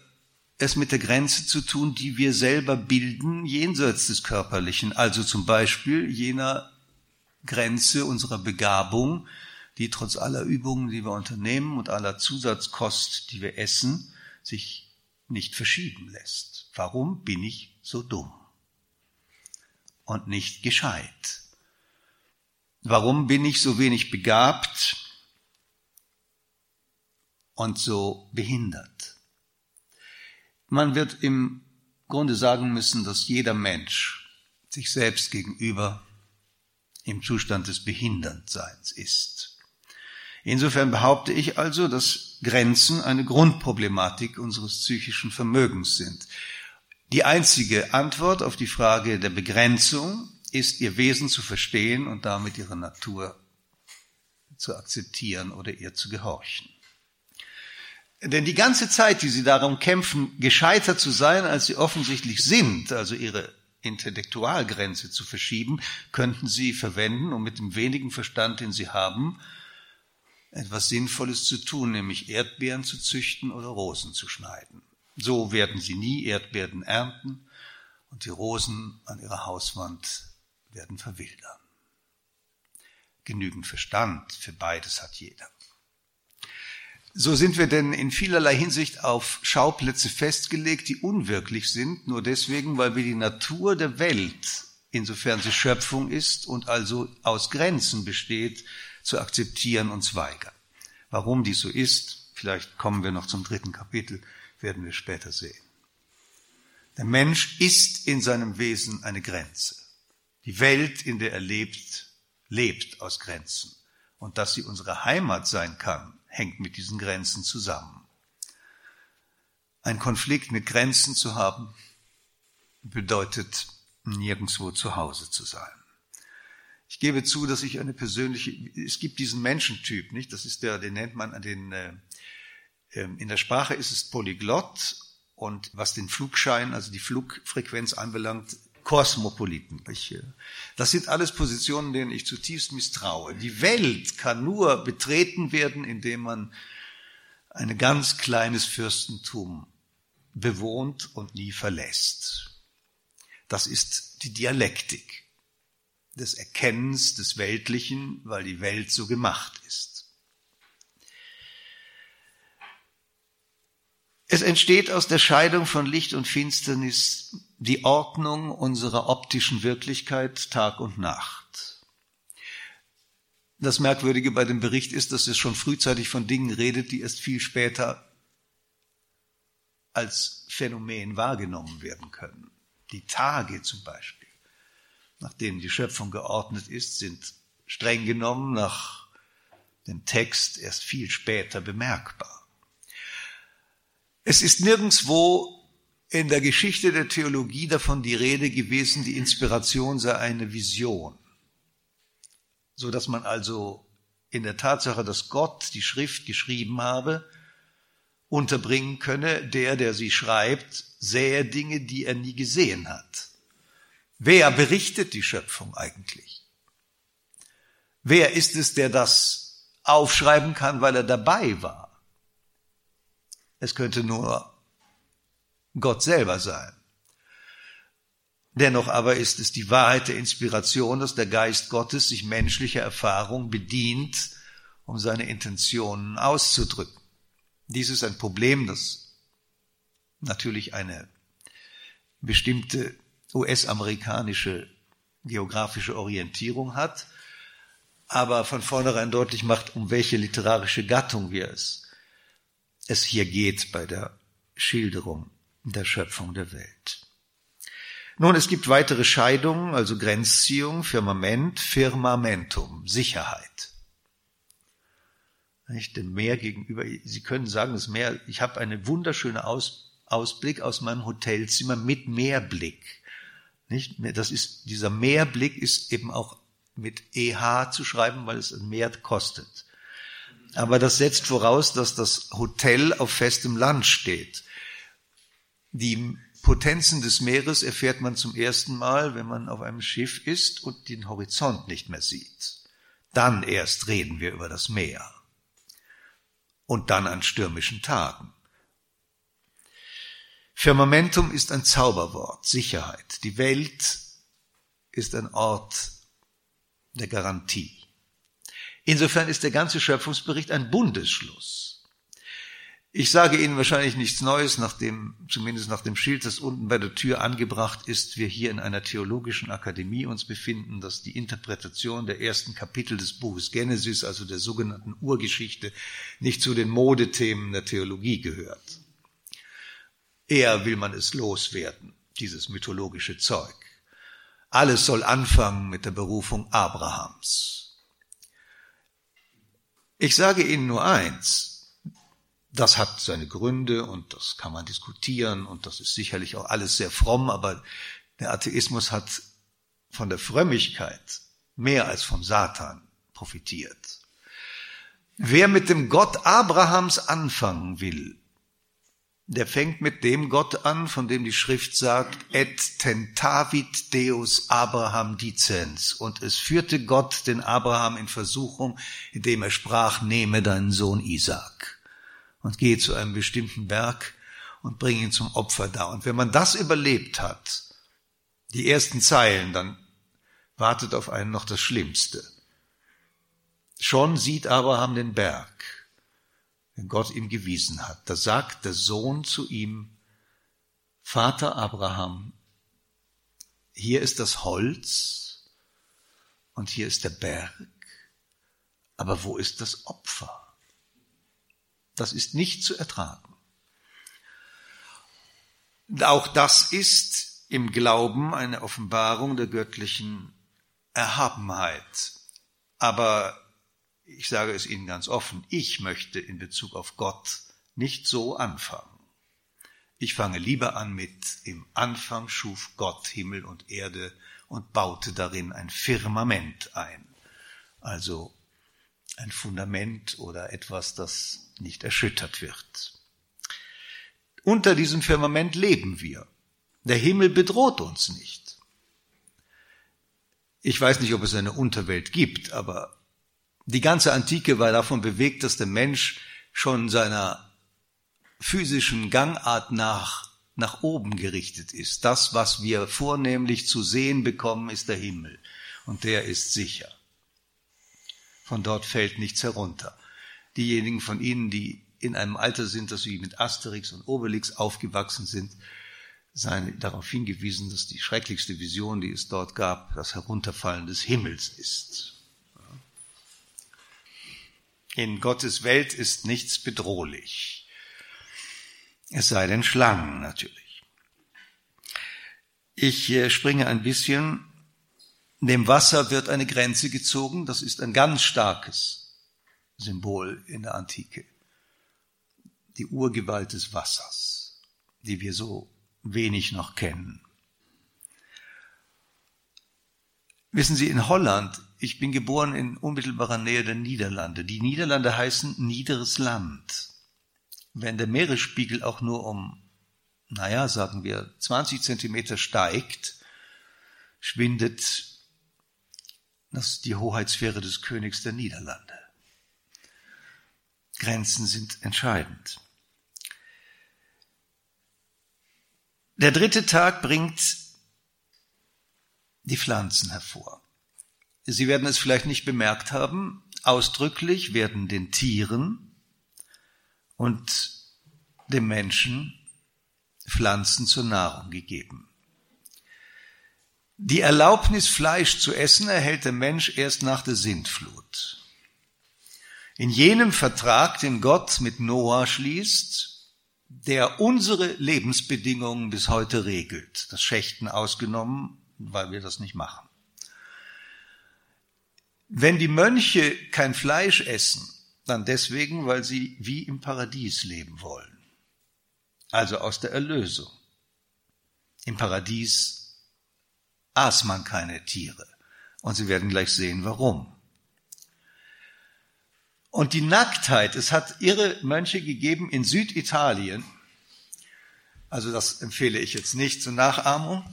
es mit der Grenze zu tun, die wir selber bilden, jenseits des Körperlichen, also zum Beispiel jener Grenze unserer Begabung, die trotz aller Übungen, die wir unternehmen und aller Zusatzkost, die wir essen, sich nicht verschieben lässt. Warum bin ich so dumm und nicht gescheit? Warum bin ich so wenig begabt und so behindert? Man wird im Grunde sagen müssen, dass jeder Mensch sich selbst gegenüber im Zustand des Behindertseins ist. Insofern behaupte ich also, dass Grenzen eine Grundproblematik unseres psychischen Vermögens sind. Die einzige Antwort auf die Frage der Begrenzung ist, ihr Wesen zu verstehen und damit ihre Natur zu akzeptieren oder ihr zu gehorchen. Denn die ganze Zeit, die sie darum kämpfen, gescheiter zu sein, als sie offensichtlich sind, also ihre Intellektualgrenze zu verschieben, könnten sie verwenden, um mit dem wenigen Verstand, den sie haben, etwas Sinnvolles zu tun, nämlich Erdbeeren zu züchten oder Rosen zu schneiden. So werden sie nie Erdbeeren ernten und die Rosen an ihrer Hauswand werden verwildern. Genügend Verstand für beides hat jeder. So sind wir denn in vielerlei Hinsicht auf Schauplätze festgelegt, die unwirklich sind, nur deswegen, weil wir die Natur der Welt, insofern sie Schöpfung ist und also aus Grenzen besteht, zu akzeptieren uns weigern. Warum dies so ist, vielleicht kommen wir noch zum dritten Kapitel, werden wir später sehen. Der Mensch ist in seinem Wesen eine Grenze. Die Welt, in der er lebt, lebt aus Grenzen. Und dass sie unsere Heimat sein kann, hängt mit diesen Grenzen zusammen. Ein Konflikt mit Grenzen zu haben, bedeutet nirgendwo zu Hause zu sein. Ich gebe zu, dass ich eine persönliche, es gibt diesen Menschentyp, nicht? Das ist der, den nennt man den, äh, ähm, in der Sprache ist es Polyglott und was den Flugschein, also die Flugfrequenz anbelangt, Kosmopoliten. Das sind alles Positionen, denen ich zutiefst misstraue. Die Welt kann nur betreten werden, indem man ein ganz kleines Fürstentum bewohnt und nie verlässt. Das ist die Dialektik des Erkennens des Weltlichen, weil die Welt so gemacht ist. Es entsteht aus der Scheidung von Licht und Finsternis die Ordnung unserer optischen Wirklichkeit Tag und Nacht. Das Merkwürdige bei dem Bericht ist, dass es schon frühzeitig von Dingen redet, die erst viel später als Phänomen wahrgenommen werden können. Die Tage zum Beispiel nach denen die Schöpfung geordnet ist, sind streng genommen nach dem Text erst viel später bemerkbar. Es ist nirgendswo in der Geschichte der Theologie davon die Rede gewesen, die Inspiration sei eine Vision, so dass man also in der Tatsache, dass Gott die Schrift geschrieben habe, unterbringen könne, der, der sie schreibt, sähe Dinge, die er nie gesehen hat. Wer berichtet die Schöpfung eigentlich? Wer ist es, der das aufschreiben kann, weil er dabei war? Es könnte nur Gott selber sein. Dennoch aber ist es die Wahrheit der Inspiration, dass der Geist Gottes sich menschlicher Erfahrung bedient, um seine Intentionen auszudrücken. Dies ist ein Problem, das natürlich eine bestimmte US-amerikanische geografische Orientierung hat, aber von vornherein deutlich macht, um welche literarische Gattung wir es, es hier geht bei der Schilderung der Schöpfung der Welt. Nun, es gibt weitere Scheidungen, also Grenzziehung, Firmament, Firmamentum, Sicherheit. Nicht dem Meer gegenüber. Sie können sagen, das Meer, ich habe einen wunderschönen Aus, Ausblick aus meinem Hotelzimmer mit Meerblick. Nicht? Das ist, dieser Meerblick ist eben auch mit EH zu schreiben, weil es ein Meer kostet. Aber das setzt voraus, dass das Hotel auf festem Land steht. Die Potenzen des Meeres erfährt man zum ersten Mal, wenn man auf einem Schiff ist und den Horizont nicht mehr sieht. Dann erst reden wir über das Meer. Und dann an stürmischen Tagen. Firmamentum ist ein Zauberwort, Sicherheit. Die Welt ist ein Ort der Garantie. Insofern ist der ganze Schöpfungsbericht ein Bundesschluss. Ich sage Ihnen wahrscheinlich nichts Neues, nachdem, zumindest nach dem Schild, das unten bei der Tür angebracht ist, wir hier in einer theologischen Akademie uns befinden, dass die Interpretation der ersten Kapitel des Buches Genesis, also der sogenannten Urgeschichte, nicht zu den Modethemen der Theologie gehört. Eher will man es loswerden, dieses mythologische Zeug. Alles soll anfangen mit der Berufung Abrahams. Ich sage Ihnen nur eins, das hat seine Gründe und das kann man diskutieren und das ist sicherlich auch alles sehr fromm, aber der Atheismus hat von der Frömmigkeit mehr als vom Satan profitiert. Wer mit dem Gott Abrahams anfangen will, der fängt mit dem Gott an, von dem die Schrift sagt, et tentavit Deus Abraham dicens. Und es führte Gott den Abraham in Versuchung, indem er sprach, nehme deinen Sohn Isaac und gehe zu einem bestimmten Berg und bringe ihn zum Opfer da. Und wenn man das überlebt hat, die ersten Zeilen, dann wartet auf einen noch das Schlimmste. Schon sieht Abraham den Berg, den Gott ihm gewiesen hat. Da sagt der Sohn zu ihm, Vater Abraham, hier ist das Holz und hier ist der Berg, aber wo ist das Opfer? Das ist nicht zu ertragen. Auch das ist im Glauben eine Offenbarung der göttlichen Erhabenheit. Aber ich sage es Ihnen ganz offen, ich möchte in Bezug auf Gott nicht so anfangen. Ich fange lieber an mit, im Anfang schuf Gott Himmel und Erde und baute darin ein Firmament ein. Also ein Fundament oder etwas, das nicht erschüttert wird. Unter diesem Firmament leben wir. Der Himmel bedroht uns nicht. Ich weiß nicht, ob es eine Unterwelt gibt, aber die ganze Antike war davon bewegt, dass der Mensch schon seiner physischen Gangart nach nach oben gerichtet ist. Das, was wir vornehmlich zu sehen bekommen, ist der Himmel. Und der ist sicher. Von dort fällt nichts herunter diejenigen von Ihnen, die in einem Alter sind, dass sie mit Asterix und Obelix aufgewachsen sind, seien darauf hingewiesen, dass die schrecklichste Vision, die es dort gab, das Herunterfallen des Himmels ist. In Gottes Welt ist nichts bedrohlich. Es sei denn Schlangen natürlich. Ich äh, springe ein bisschen. Dem Wasser wird eine Grenze gezogen. Das ist ein ganz starkes Symbol in der Antike. Die Urgewalt des Wassers, die wir so wenig noch kennen. Wissen Sie, in Holland, ich bin geboren in unmittelbarer Nähe der Niederlande. Die Niederlande heißen niederes Land. Wenn der Meeresspiegel auch nur um, naja, sagen wir, 20 Zentimeter steigt, schwindet das die Hoheitssphäre des Königs der Niederlande. Grenzen sind entscheidend. Der dritte Tag bringt die Pflanzen hervor. Sie werden es vielleicht nicht bemerkt haben, ausdrücklich werden den Tieren und dem Menschen Pflanzen zur Nahrung gegeben. Die Erlaubnis, Fleisch zu essen, erhält der Mensch erst nach der Sintflut. In jenem Vertrag, den Gott mit Noah schließt, der unsere Lebensbedingungen bis heute regelt. Das Schächten ausgenommen, weil wir das nicht machen. Wenn die Mönche kein Fleisch essen, dann deswegen, weil sie wie im Paradies leben wollen. Also aus der Erlösung. Im Paradies aß man keine Tiere. Und Sie werden gleich sehen, warum. Und die Nacktheit, es hat irre Mönche gegeben in Süditalien, also das empfehle ich jetzt nicht zur Nachahmung,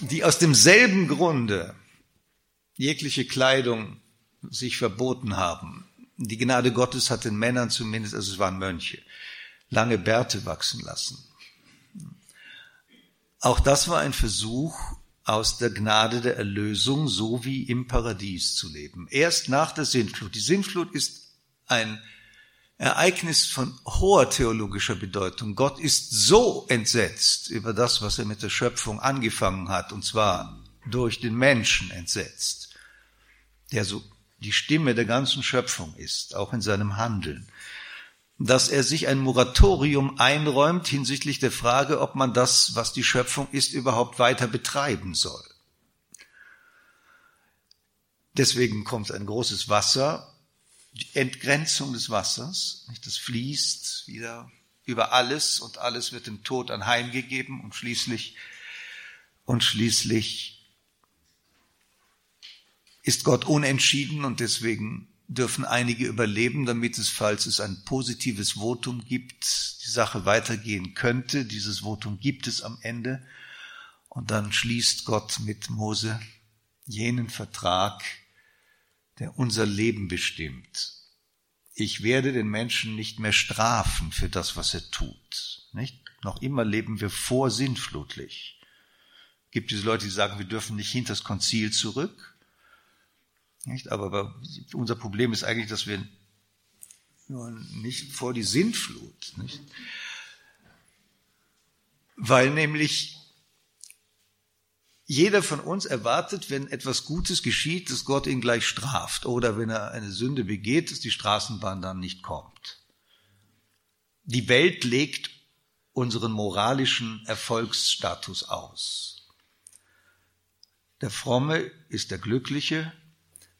die aus demselben Grunde jegliche Kleidung sich verboten haben. Die Gnade Gottes hat den Männern zumindest, also es waren Mönche, lange Bärte wachsen lassen. Auch das war ein Versuch, aus der Gnade der Erlösung so wie im Paradies zu leben. Erst nach der Sintflut. Die Sintflut ist ein Ereignis von hoher theologischer Bedeutung. Gott ist so entsetzt über das, was er mit der Schöpfung angefangen hat, und zwar durch den Menschen entsetzt, der so die Stimme der ganzen Schöpfung ist, auch in seinem Handeln, dass er sich ein Moratorium einräumt hinsichtlich der Frage, ob man das, was die Schöpfung ist, überhaupt weiter betreiben soll. Deswegen kommt ein großes Wasser die Entgrenzung des Wassers, das fließt wieder über alles und alles wird dem Tod anheimgegeben und schließlich und schließlich ist Gott unentschieden und deswegen dürfen einige überleben, damit es, falls es ein positives Votum gibt, die Sache weitergehen könnte. Dieses Votum gibt es am Ende. Und dann schließt Gott mit Mose jenen Vertrag, der unser Leben bestimmt. Ich werde den Menschen nicht mehr strafen für das, was er tut. Nicht? Noch immer leben wir vorsinnflutlich. Gibt es Leute, die sagen, wir dürfen nicht hinter das Konzil zurück. Nicht? Aber unser Problem ist eigentlich, dass wir nicht vor die Sintflut. Nicht? Weil nämlich jeder von uns erwartet, wenn etwas Gutes geschieht, dass Gott ihn gleich straft. Oder wenn er eine Sünde begeht, dass die Straßenbahn dann nicht kommt. Die Welt legt unseren moralischen Erfolgsstatus aus. Der Fromme ist der Glückliche,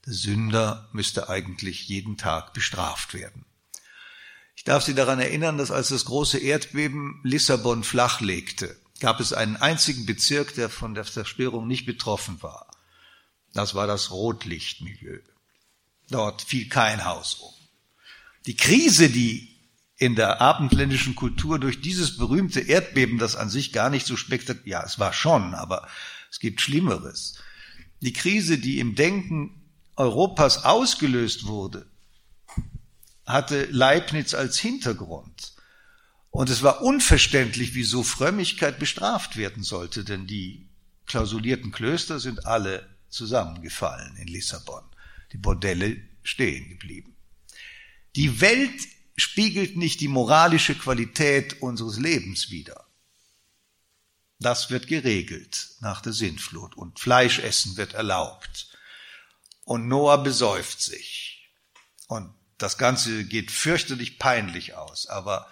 der Sünder müsste eigentlich jeden Tag bestraft werden. Ich darf Sie daran erinnern, dass als das große Erdbeben Lissabon flachlegte, gab es einen einzigen Bezirk, der von der Zerstörung nicht betroffen war. Das war das Rotlichtmilieu. Dort fiel kein Haus um. Die Krise, die in der abendländischen Kultur durch dieses berühmte Erdbeben, das an sich gar nicht so spektakulär, ja, es war schon, aber es gibt Schlimmeres. Die Krise, die im Denken Europas ausgelöst wurde, hatte Leibniz als Hintergrund. Und es war unverständlich, wieso Frömmigkeit bestraft werden sollte, denn die klausulierten Klöster sind alle zusammengefallen in Lissabon. Die Bordelle stehen geblieben. Die Welt spiegelt nicht die moralische Qualität unseres Lebens wider. Das wird geregelt nach der Sintflut und Fleischessen wird erlaubt. Und Noah besäuft sich. Und das Ganze geht fürchterlich peinlich aus, aber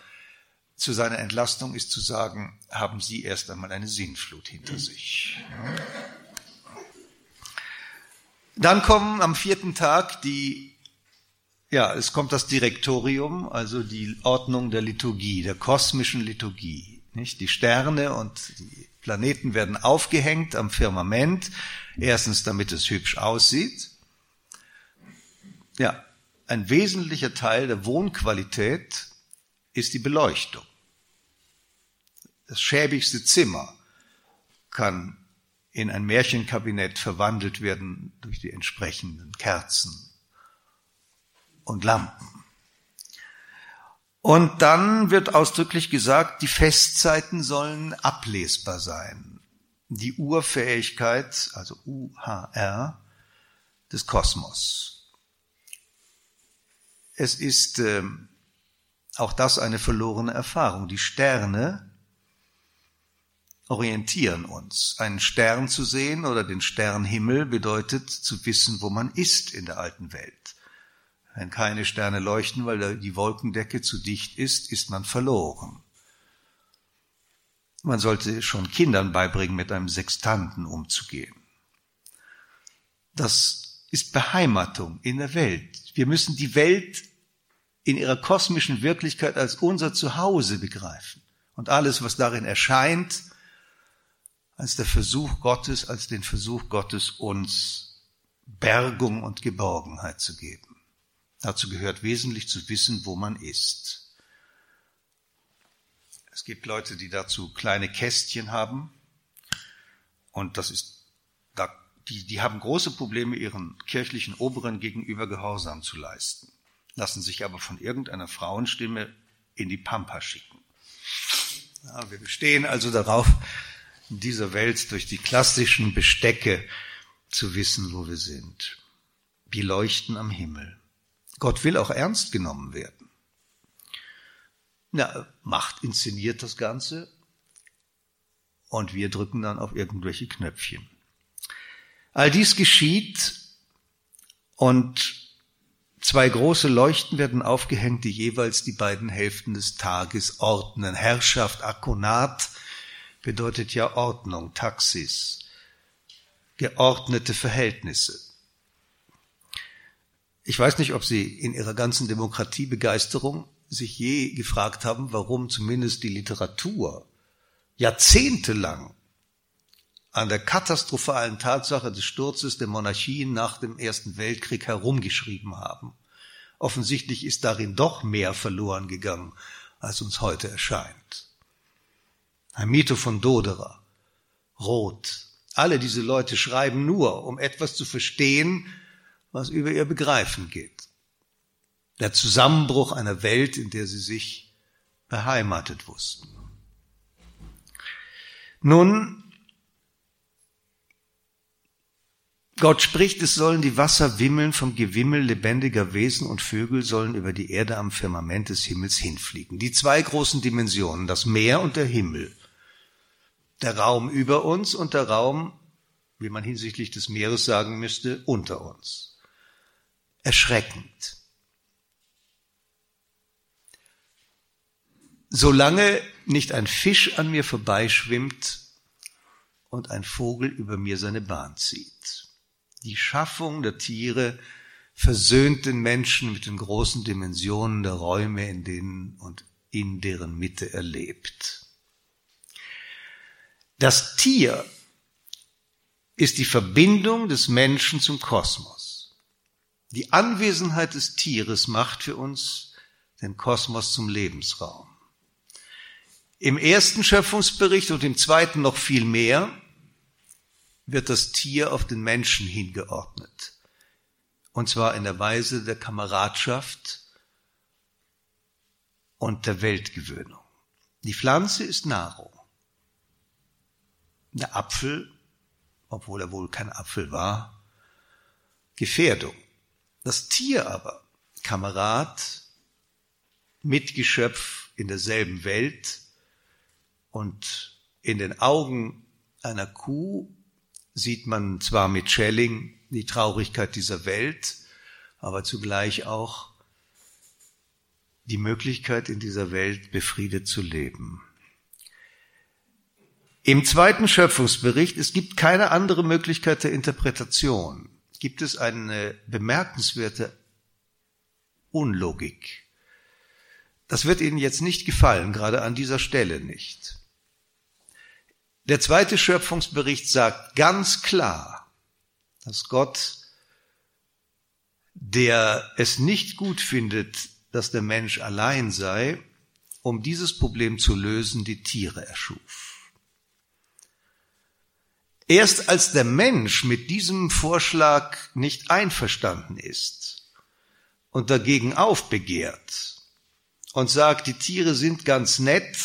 zu seiner Entlastung ist zu sagen, haben Sie erst einmal eine Sinnflut hinter sich. Dann kommen am vierten Tag die, ja, es kommt das Direktorium, also die Ordnung der Liturgie, der kosmischen Liturgie. Nicht? Die Sterne und die Planeten werden aufgehängt am Firmament. Erstens, damit es hübsch aussieht. Ja, ein wesentlicher Teil der Wohnqualität ist die Beleuchtung. Das schäbigste Zimmer kann in ein Märchenkabinett verwandelt werden durch die entsprechenden Kerzen und Lampen. Und dann wird ausdrücklich gesagt, die Festzeiten sollen ablesbar sein. Die Urfähigkeit, also UHR, des Kosmos. Es ist äh, auch das eine verlorene Erfahrung. Die Sterne orientieren uns. Einen Stern zu sehen oder den Sternhimmel bedeutet zu wissen, wo man ist in der alten Welt. Wenn keine Sterne leuchten, weil die Wolkendecke zu dicht ist, ist man verloren. Man sollte schon Kindern beibringen, mit einem Sextanten umzugehen. Das ist Beheimatung in der Welt. Wir müssen die Welt in ihrer kosmischen Wirklichkeit als unser Zuhause begreifen. Und alles, was darin erscheint, als der Versuch Gottes, als den Versuch Gottes, uns Bergung und Geborgenheit zu geben. Dazu gehört wesentlich zu wissen, wo man ist. Es gibt Leute, die dazu kleine Kästchen haben. Und das ist, die, die haben große Probleme, ihren kirchlichen Oberen gegenüber Gehorsam zu leisten, lassen sich aber von irgendeiner Frauenstimme in die Pampa schicken. Ja, wir bestehen also darauf, in dieser Welt durch die klassischen Bestecke zu wissen, wo wir sind. Wir leuchten am Himmel. Gott will auch ernst genommen werden. Na, Macht inszeniert das Ganze und wir drücken dann auf irgendwelche Knöpfchen. All dies geschieht und zwei große Leuchten werden aufgehängt, die jeweils die beiden Hälften des Tages ordnen. Herrschaft, Akonat bedeutet ja Ordnung, Taxis, geordnete Verhältnisse. Ich weiß nicht, ob Sie in Ihrer ganzen Demokratiebegeisterung sich je gefragt haben, warum zumindest die Literatur jahrzehntelang an der katastrophalen Tatsache des Sturzes der Monarchien nach dem Ersten Weltkrieg herumgeschrieben haben. Offensichtlich ist darin doch mehr verloren gegangen, als uns heute erscheint. Hamito von Doderer, Roth, alle diese Leute schreiben nur, um etwas zu verstehen, was über ihr Begreifen geht. Der Zusammenbruch einer Welt, in der sie sich beheimatet wussten. Nun Gott spricht, es sollen die Wasser wimmeln vom Gewimmel lebendiger Wesen und Vögel sollen über die Erde am Firmament des Himmels hinfliegen. Die zwei großen Dimensionen, das Meer und der Himmel. Der Raum über uns und der Raum, wie man hinsichtlich des Meeres sagen müsste, unter uns. Erschreckend. Solange nicht ein Fisch an mir vorbeischwimmt und ein Vogel über mir seine Bahn zieht. Die Schaffung der Tiere versöhnt den Menschen mit den großen Dimensionen der Räume, in denen und in deren Mitte er lebt. Das Tier ist die Verbindung des Menschen zum Kosmos. Die Anwesenheit des Tieres macht für uns den Kosmos zum Lebensraum. Im ersten Schöpfungsbericht und im zweiten noch viel mehr wird das Tier auf den Menschen hingeordnet. Und zwar in der Weise der Kameradschaft und der Weltgewöhnung. Die Pflanze ist Nahrung. Der Apfel, obwohl er wohl kein Apfel war, Gefährdung. Das Tier aber, Kamerad, Mitgeschöpf in derselben Welt und in den Augen einer Kuh sieht man zwar mit Schelling die Traurigkeit dieser Welt, aber zugleich auch die Möglichkeit, in dieser Welt befriedet zu leben. Im zweiten Schöpfungsbericht, es gibt keine andere Möglichkeit der Interpretation, gibt es eine bemerkenswerte Unlogik. Das wird Ihnen jetzt nicht gefallen, gerade an dieser Stelle nicht. Der zweite Schöpfungsbericht sagt ganz klar, dass Gott, der es nicht gut findet, dass der Mensch allein sei, um dieses Problem zu lösen, die Tiere erschuf. Erst als der Mensch mit diesem Vorschlag nicht einverstanden ist und dagegen aufbegehrt und sagt, die Tiere sind ganz nett,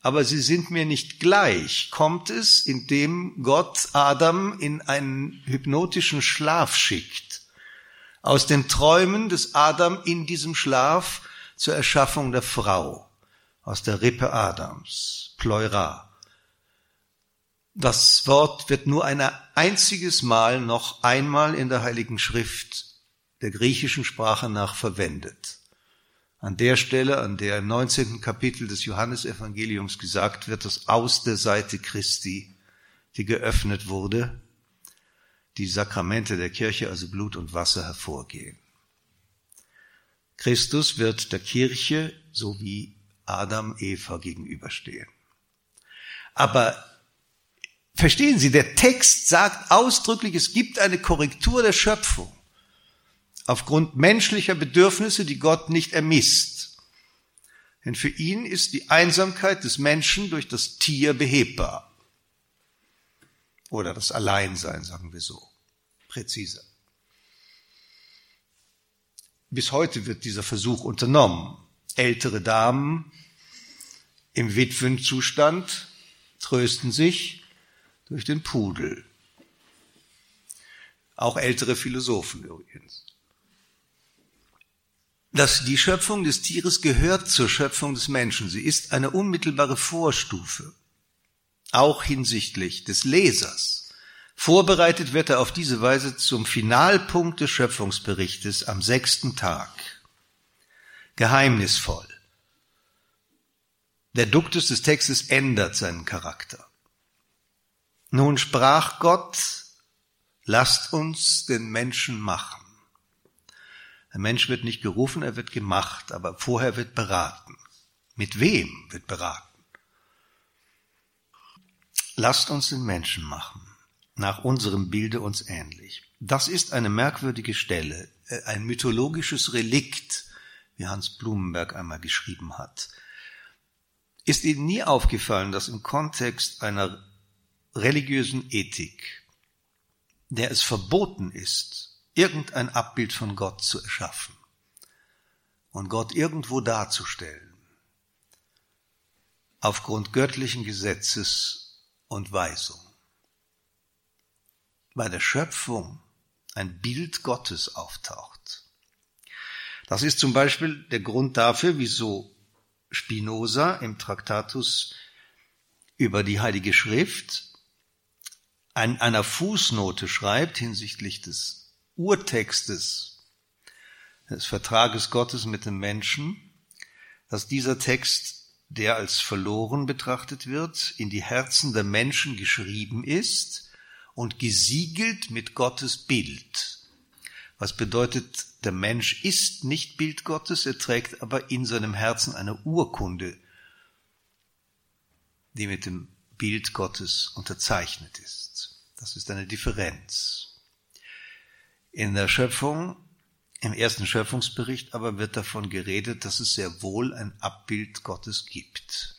aber sie sind mir nicht gleich, kommt es, indem Gott Adam in einen hypnotischen Schlaf schickt. Aus den Träumen des Adam in diesem Schlaf zur Erschaffung der Frau, aus der Rippe Adams, Pleura. Das Wort wird nur ein einziges Mal noch einmal in der Heiligen Schrift der griechischen Sprache nach verwendet. An der Stelle, an der im 19. Kapitel des Johannesevangeliums gesagt wird, dass aus der Seite Christi, die geöffnet wurde, die Sakramente der Kirche, also Blut und Wasser, hervorgehen. Christus wird der Kirche so wie Adam Eva gegenüberstehen. Aber verstehen Sie, der Text sagt ausdrücklich, es gibt eine Korrektur der Schöpfung aufgrund menschlicher Bedürfnisse, die Gott nicht ermisst. Denn für ihn ist die Einsamkeit des Menschen durch das Tier behebbar. Oder das Alleinsein, sagen wir so, präziser. Bis heute wird dieser Versuch unternommen. Ältere Damen im Witwenzustand trösten sich durch den Pudel. Auch ältere Philosophen übrigens dass die Schöpfung des Tieres gehört zur Schöpfung des Menschen. Sie ist eine unmittelbare Vorstufe, auch hinsichtlich des Lesers. Vorbereitet wird er auf diese Weise zum Finalpunkt des Schöpfungsberichtes am sechsten Tag. Geheimnisvoll. Der Duktus des Textes ändert seinen Charakter. Nun sprach Gott, lasst uns den Menschen machen. Der Mensch wird nicht gerufen, er wird gemacht, aber vorher wird beraten. Mit wem wird beraten? Lasst uns den Menschen machen, nach unserem Bilde uns ähnlich. Das ist eine merkwürdige Stelle, äh, ein mythologisches Relikt, wie Hans Blumenberg einmal geschrieben hat. Ist Ihnen nie aufgefallen, dass im Kontext einer religiösen Ethik, der es verboten ist, irgendein Abbild von Gott zu erschaffen und Gott irgendwo darzustellen, aufgrund göttlichen Gesetzes und Weisung. Bei der Schöpfung ein Bild Gottes auftaucht. Das ist zum Beispiel der Grund dafür, wieso Spinoza im Traktatus über die Heilige Schrift an einer Fußnote schreibt hinsichtlich des Urtextes des Vertrages Gottes mit dem Menschen, dass dieser Text, der als verloren betrachtet wird, in die Herzen der Menschen geschrieben ist und gesiegelt mit Gottes Bild. Was bedeutet, der Mensch ist nicht Bild Gottes, er trägt aber in seinem Herzen eine Urkunde, die mit dem Bild Gottes unterzeichnet ist. Das ist eine Differenz. In der Schöpfung, im ersten Schöpfungsbericht aber wird davon geredet, dass es sehr wohl ein Abbild Gottes gibt.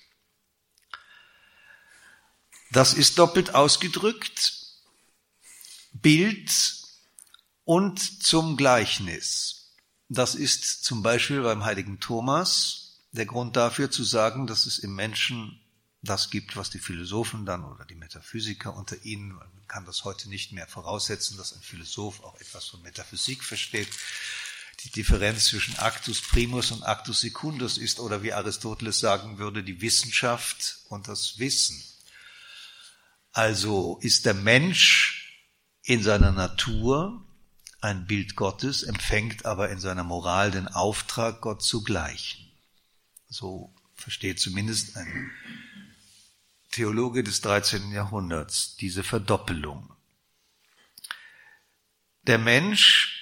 Das ist doppelt ausgedrückt. Bild und zum Gleichnis. Das ist zum Beispiel beim heiligen Thomas der Grund dafür zu sagen, dass es im Menschen das gibt, was die Philosophen dann oder die Metaphysiker unter ihnen, kann das heute nicht mehr voraussetzen, dass ein Philosoph auch etwas von Metaphysik versteht, die Differenz zwischen Actus primus und Actus secundus ist, oder wie Aristoteles sagen würde, die Wissenschaft und das Wissen. Also ist der Mensch in seiner Natur ein Bild Gottes, empfängt aber in seiner Moral den Auftrag, Gott zu gleichen. So versteht zumindest ein Theologe des 13. Jahrhunderts, diese Verdoppelung. Der Mensch,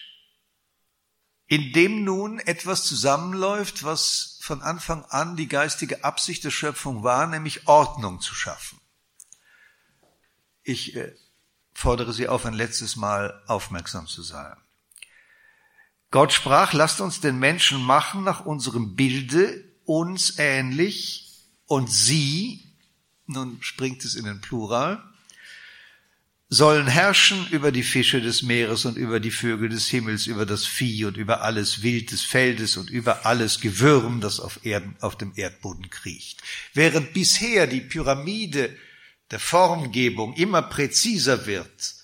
in dem nun etwas zusammenläuft, was von Anfang an die geistige Absicht der Schöpfung war, nämlich Ordnung zu schaffen. Ich äh, fordere Sie auf, ein letztes Mal aufmerksam zu sein. Gott sprach, lasst uns den Menschen machen nach unserem Bilde, uns ähnlich, und sie, nun springt es in den Plural, sollen herrschen über die Fische des Meeres und über die Vögel des Himmels, über das Vieh und über alles Wild des Feldes und über alles Gewürm, das auf, Erden, auf dem Erdboden kriecht. Während bisher die Pyramide der Formgebung immer präziser wird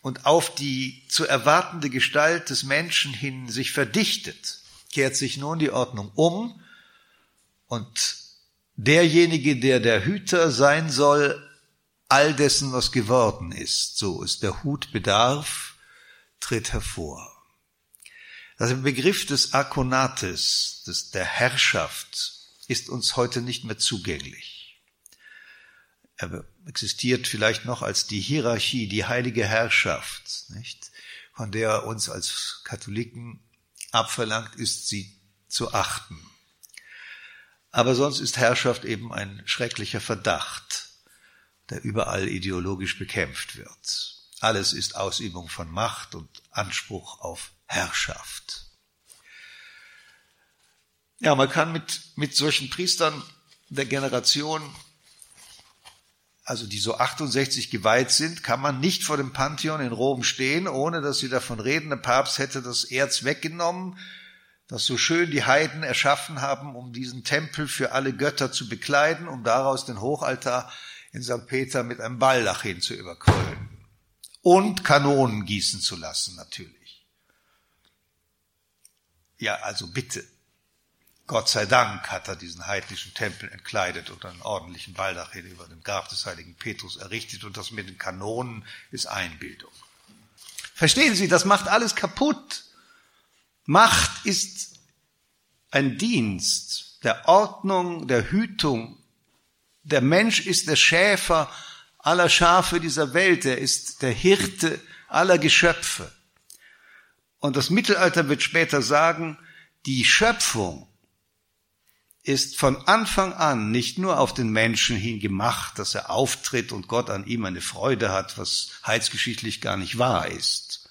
und auf die zu erwartende Gestalt des Menschen hin sich verdichtet, kehrt sich nun die Ordnung um und derjenige, der der Hüter sein soll, all dessen, was geworden ist, so ist der Hut bedarf, tritt hervor. Der Begriff des Akonates, des, der Herrschaft, ist uns heute nicht mehr zugänglich. Er existiert vielleicht noch als die Hierarchie, die heilige Herrschaft, nicht? von der er uns als Katholiken abverlangt ist, sie zu achten. Aber sonst ist Herrschaft eben ein schrecklicher Verdacht, der überall ideologisch bekämpft wird. Alles ist Ausübung von Macht und Anspruch auf Herrschaft. Ja, man kann mit, mit solchen Priestern der Generation, also die so 68 geweiht sind, kann man nicht vor dem Pantheon in Rom stehen, ohne dass sie davon reden, der Papst hätte das Erz weggenommen, das so schön die Heiden erschaffen haben, um diesen Tempel für alle Götter zu bekleiden, um daraus den Hochaltar in St. Peter mit einem Balldach hin zu überkrönen. Und Kanonen gießen zu lassen, natürlich. Ja, also bitte. Gott sei Dank hat er diesen heidnischen Tempel entkleidet und einen ordentlichen Balldach hin über dem Grab des heiligen Petrus errichtet und das mit den Kanonen ist Einbildung. Verstehen Sie, das macht alles kaputt. Macht ist ein Dienst der Ordnung, der Hütung. Der Mensch ist der Schäfer aller Schafe dieser Welt. Er ist der Hirte aller Geschöpfe. Und das Mittelalter wird später sagen, die Schöpfung ist von Anfang an nicht nur auf den Menschen hin gemacht, dass er auftritt und Gott an ihm eine Freude hat, was heilsgeschichtlich gar nicht wahr ist,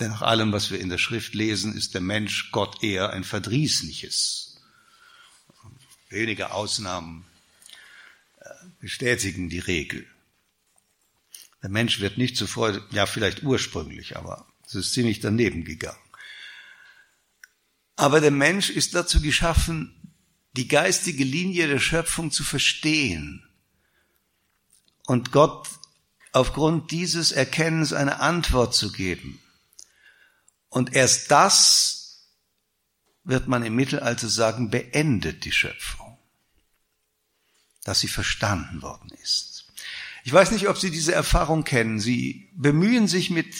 denn nach allem, was wir in der Schrift lesen, ist der Mensch Gott eher ein verdrießliches. Wenige Ausnahmen äh, bestätigen die Regel. Der Mensch wird nicht Freude, ja vielleicht ursprünglich, aber es ist ziemlich daneben gegangen. Aber der Mensch ist dazu geschaffen, die geistige Linie der Schöpfung zu verstehen und Gott aufgrund dieses Erkennens eine Antwort zu geben. Und erst das, wird man im Mittelalter sagen, beendet die Schöpfung, dass sie verstanden worden ist. Ich weiß nicht, ob Sie diese Erfahrung kennen. Sie bemühen sich mit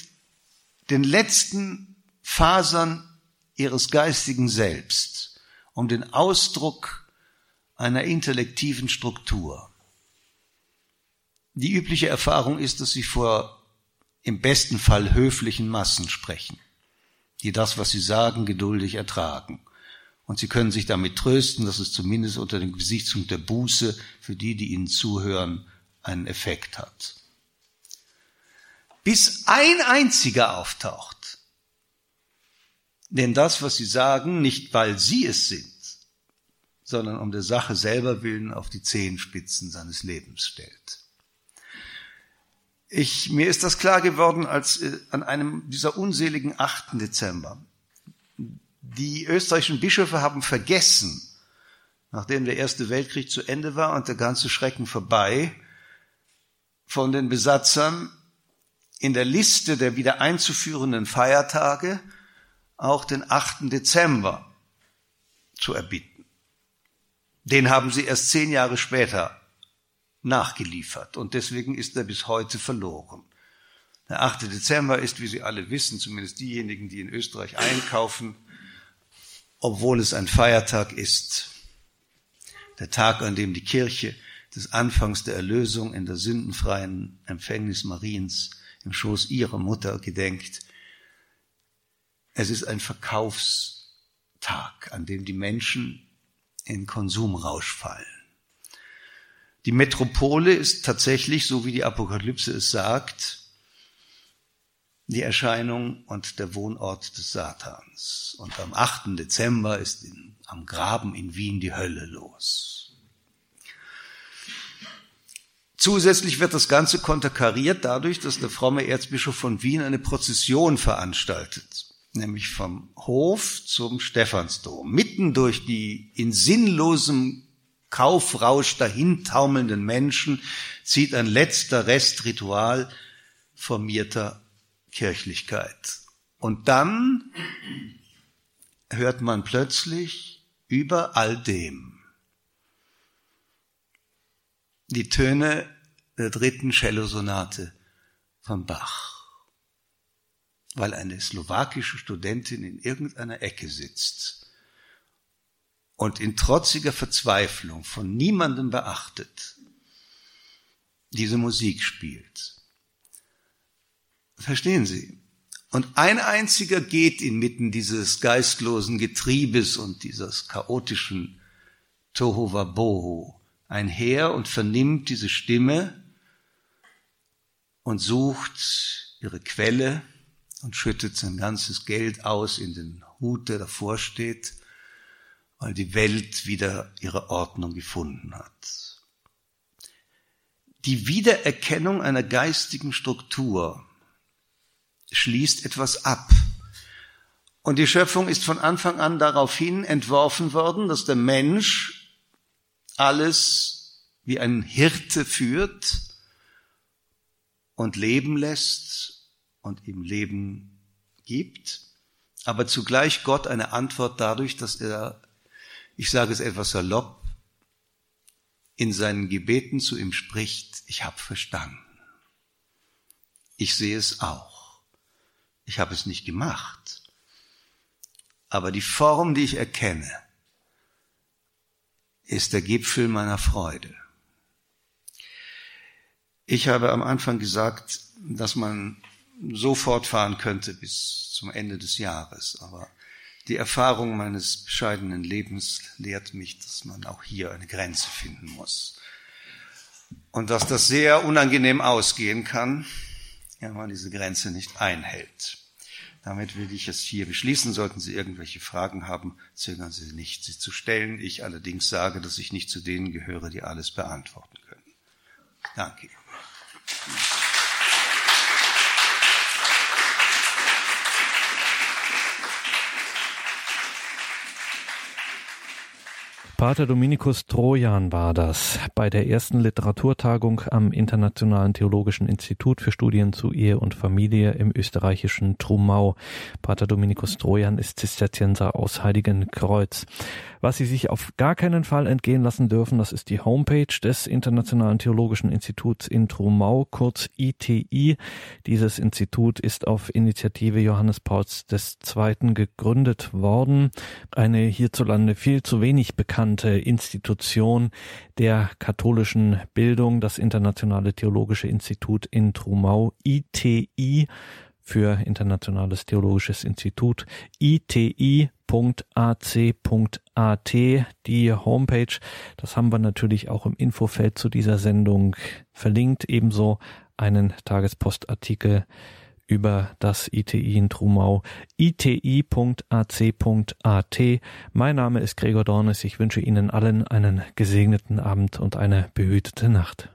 den letzten Fasern Ihres geistigen Selbst um den Ausdruck einer intellektiven Struktur. Die übliche Erfahrung ist, dass Sie vor im besten Fall höflichen Massen sprechen die das, was sie sagen, geduldig ertragen. Und sie können sich damit trösten, dass es zumindest unter dem Gesichtspunkt der Buße für die, die ihnen zuhören, einen Effekt hat. Bis ein einziger auftaucht, denn das, was sie sagen, nicht weil sie es sind, sondern um der Sache selber willen auf die Zehenspitzen seines Lebens stellt. Ich, mir ist das klar geworden, als äh, an einem dieser unseligen 8. Dezember. Die österreichischen Bischöfe haben vergessen, nachdem der Erste Weltkrieg zu Ende war und der ganze Schrecken vorbei, von den Besatzern in der Liste der wieder einzuführenden Feiertage auch den 8. Dezember zu erbitten. Den haben sie erst zehn Jahre später nachgeliefert und deswegen ist er bis heute verloren. Der 8. Dezember ist, wie Sie alle wissen, zumindest diejenigen, die in Österreich einkaufen, obwohl es ein Feiertag ist, der Tag, an dem die Kirche des Anfangs der Erlösung in der sündenfreien Empfängnis Mariens im Schoß ihrer Mutter gedenkt. Es ist ein Verkaufstag, an dem die Menschen in Konsumrausch fallen. Die Metropole ist tatsächlich, so wie die Apokalypse es sagt, die Erscheinung und der Wohnort des Satans. Und am 8. Dezember ist in, am Graben in Wien die Hölle los. Zusätzlich wird das Ganze konterkariert dadurch, dass der fromme Erzbischof von Wien eine Prozession veranstaltet, nämlich vom Hof zum Stephansdom, mitten durch die in sinnlosem Kaufrausch dahintaumelnden Menschen zieht ein letzter Rest Ritual formierter Kirchlichkeit. Und dann hört man plötzlich über all dem die Töne der dritten Cellosonate von Bach. weil eine slowakische Studentin in irgendeiner Ecke sitzt und in trotziger Verzweiflung von niemandem beachtet diese Musik spielt. Verstehen Sie? Und ein einziger geht inmitten dieses geistlosen Getriebes und dieses chaotischen Tohuwabohu einher und vernimmt diese Stimme und sucht ihre Quelle und schüttet sein ganzes Geld aus in den Hut, der davor steht, weil die Welt wieder ihre Ordnung gefunden hat. Die Wiedererkennung einer geistigen Struktur schließt etwas ab. Und die Schöpfung ist von Anfang an daraufhin entworfen worden, dass der Mensch alles wie ein Hirte führt und leben lässt und ihm Leben gibt, aber zugleich Gott eine Antwort dadurch, dass er, ich sage es etwas salopp, in seinen Gebeten zu ihm spricht, ich habe verstanden. Ich sehe es auch. Ich habe es nicht gemacht. Aber die Form, die ich erkenne, ist der Gipfel meiner Freude. Ich habe am Anfang gesagt, dass man so fortfahren könnte bis zum Ende des Jahres, aber die Erfahrung meines bescheidenen Lebens lehrt mich, dass man auch hier eine Grenze finden muss. Und dass das sehr unangenehm ausgehen kann, wenn man diese Grenze nicht einhält. Damit will ich es hier beschließen. Sollten Sie irgendwelche Fragen haben, zögern Sie nicht, sie zu stellen. Ich allerdings sage, dass ich nicht zu denen gehöre, die alles beantworten können. Danke. Pater Dominikus Trojan war das bei der ersten Literaturtagung am Internationalen Theologischen Institut für Studien zu Ehe und Familie im österreichischen Trumau. Pater Dominikus Trojan ist Zisterzienser aus Heiligenkreuz. Was Sie sich auf gar keinen Fall entgehen lassen dürfen, das ist die Homepage des Internationalen Theologischen Instituts in Trumau, kurz ITI. Dieses Institut ist auf Initiative Johannes Pauls II. gegründet worden. Eine hierzulande viel zu wenig bekannte Institution der katholischen Bildung, das Internationale Theologische Institut in Trumau, ITI für Internationales Theologisches Institut, iti www.ac.at, die Homepage. Das haben wir natürlich auch im Infofeld zu dieser Sendung verlinkt. Ebenso einen Tagespostartikel über das ITI in Trumau, iti.ac.at. Mein Name ist Gregor Dornes. Ich wünsche Ihnen allen einen gesegneten Abend und eine behütete Nacht.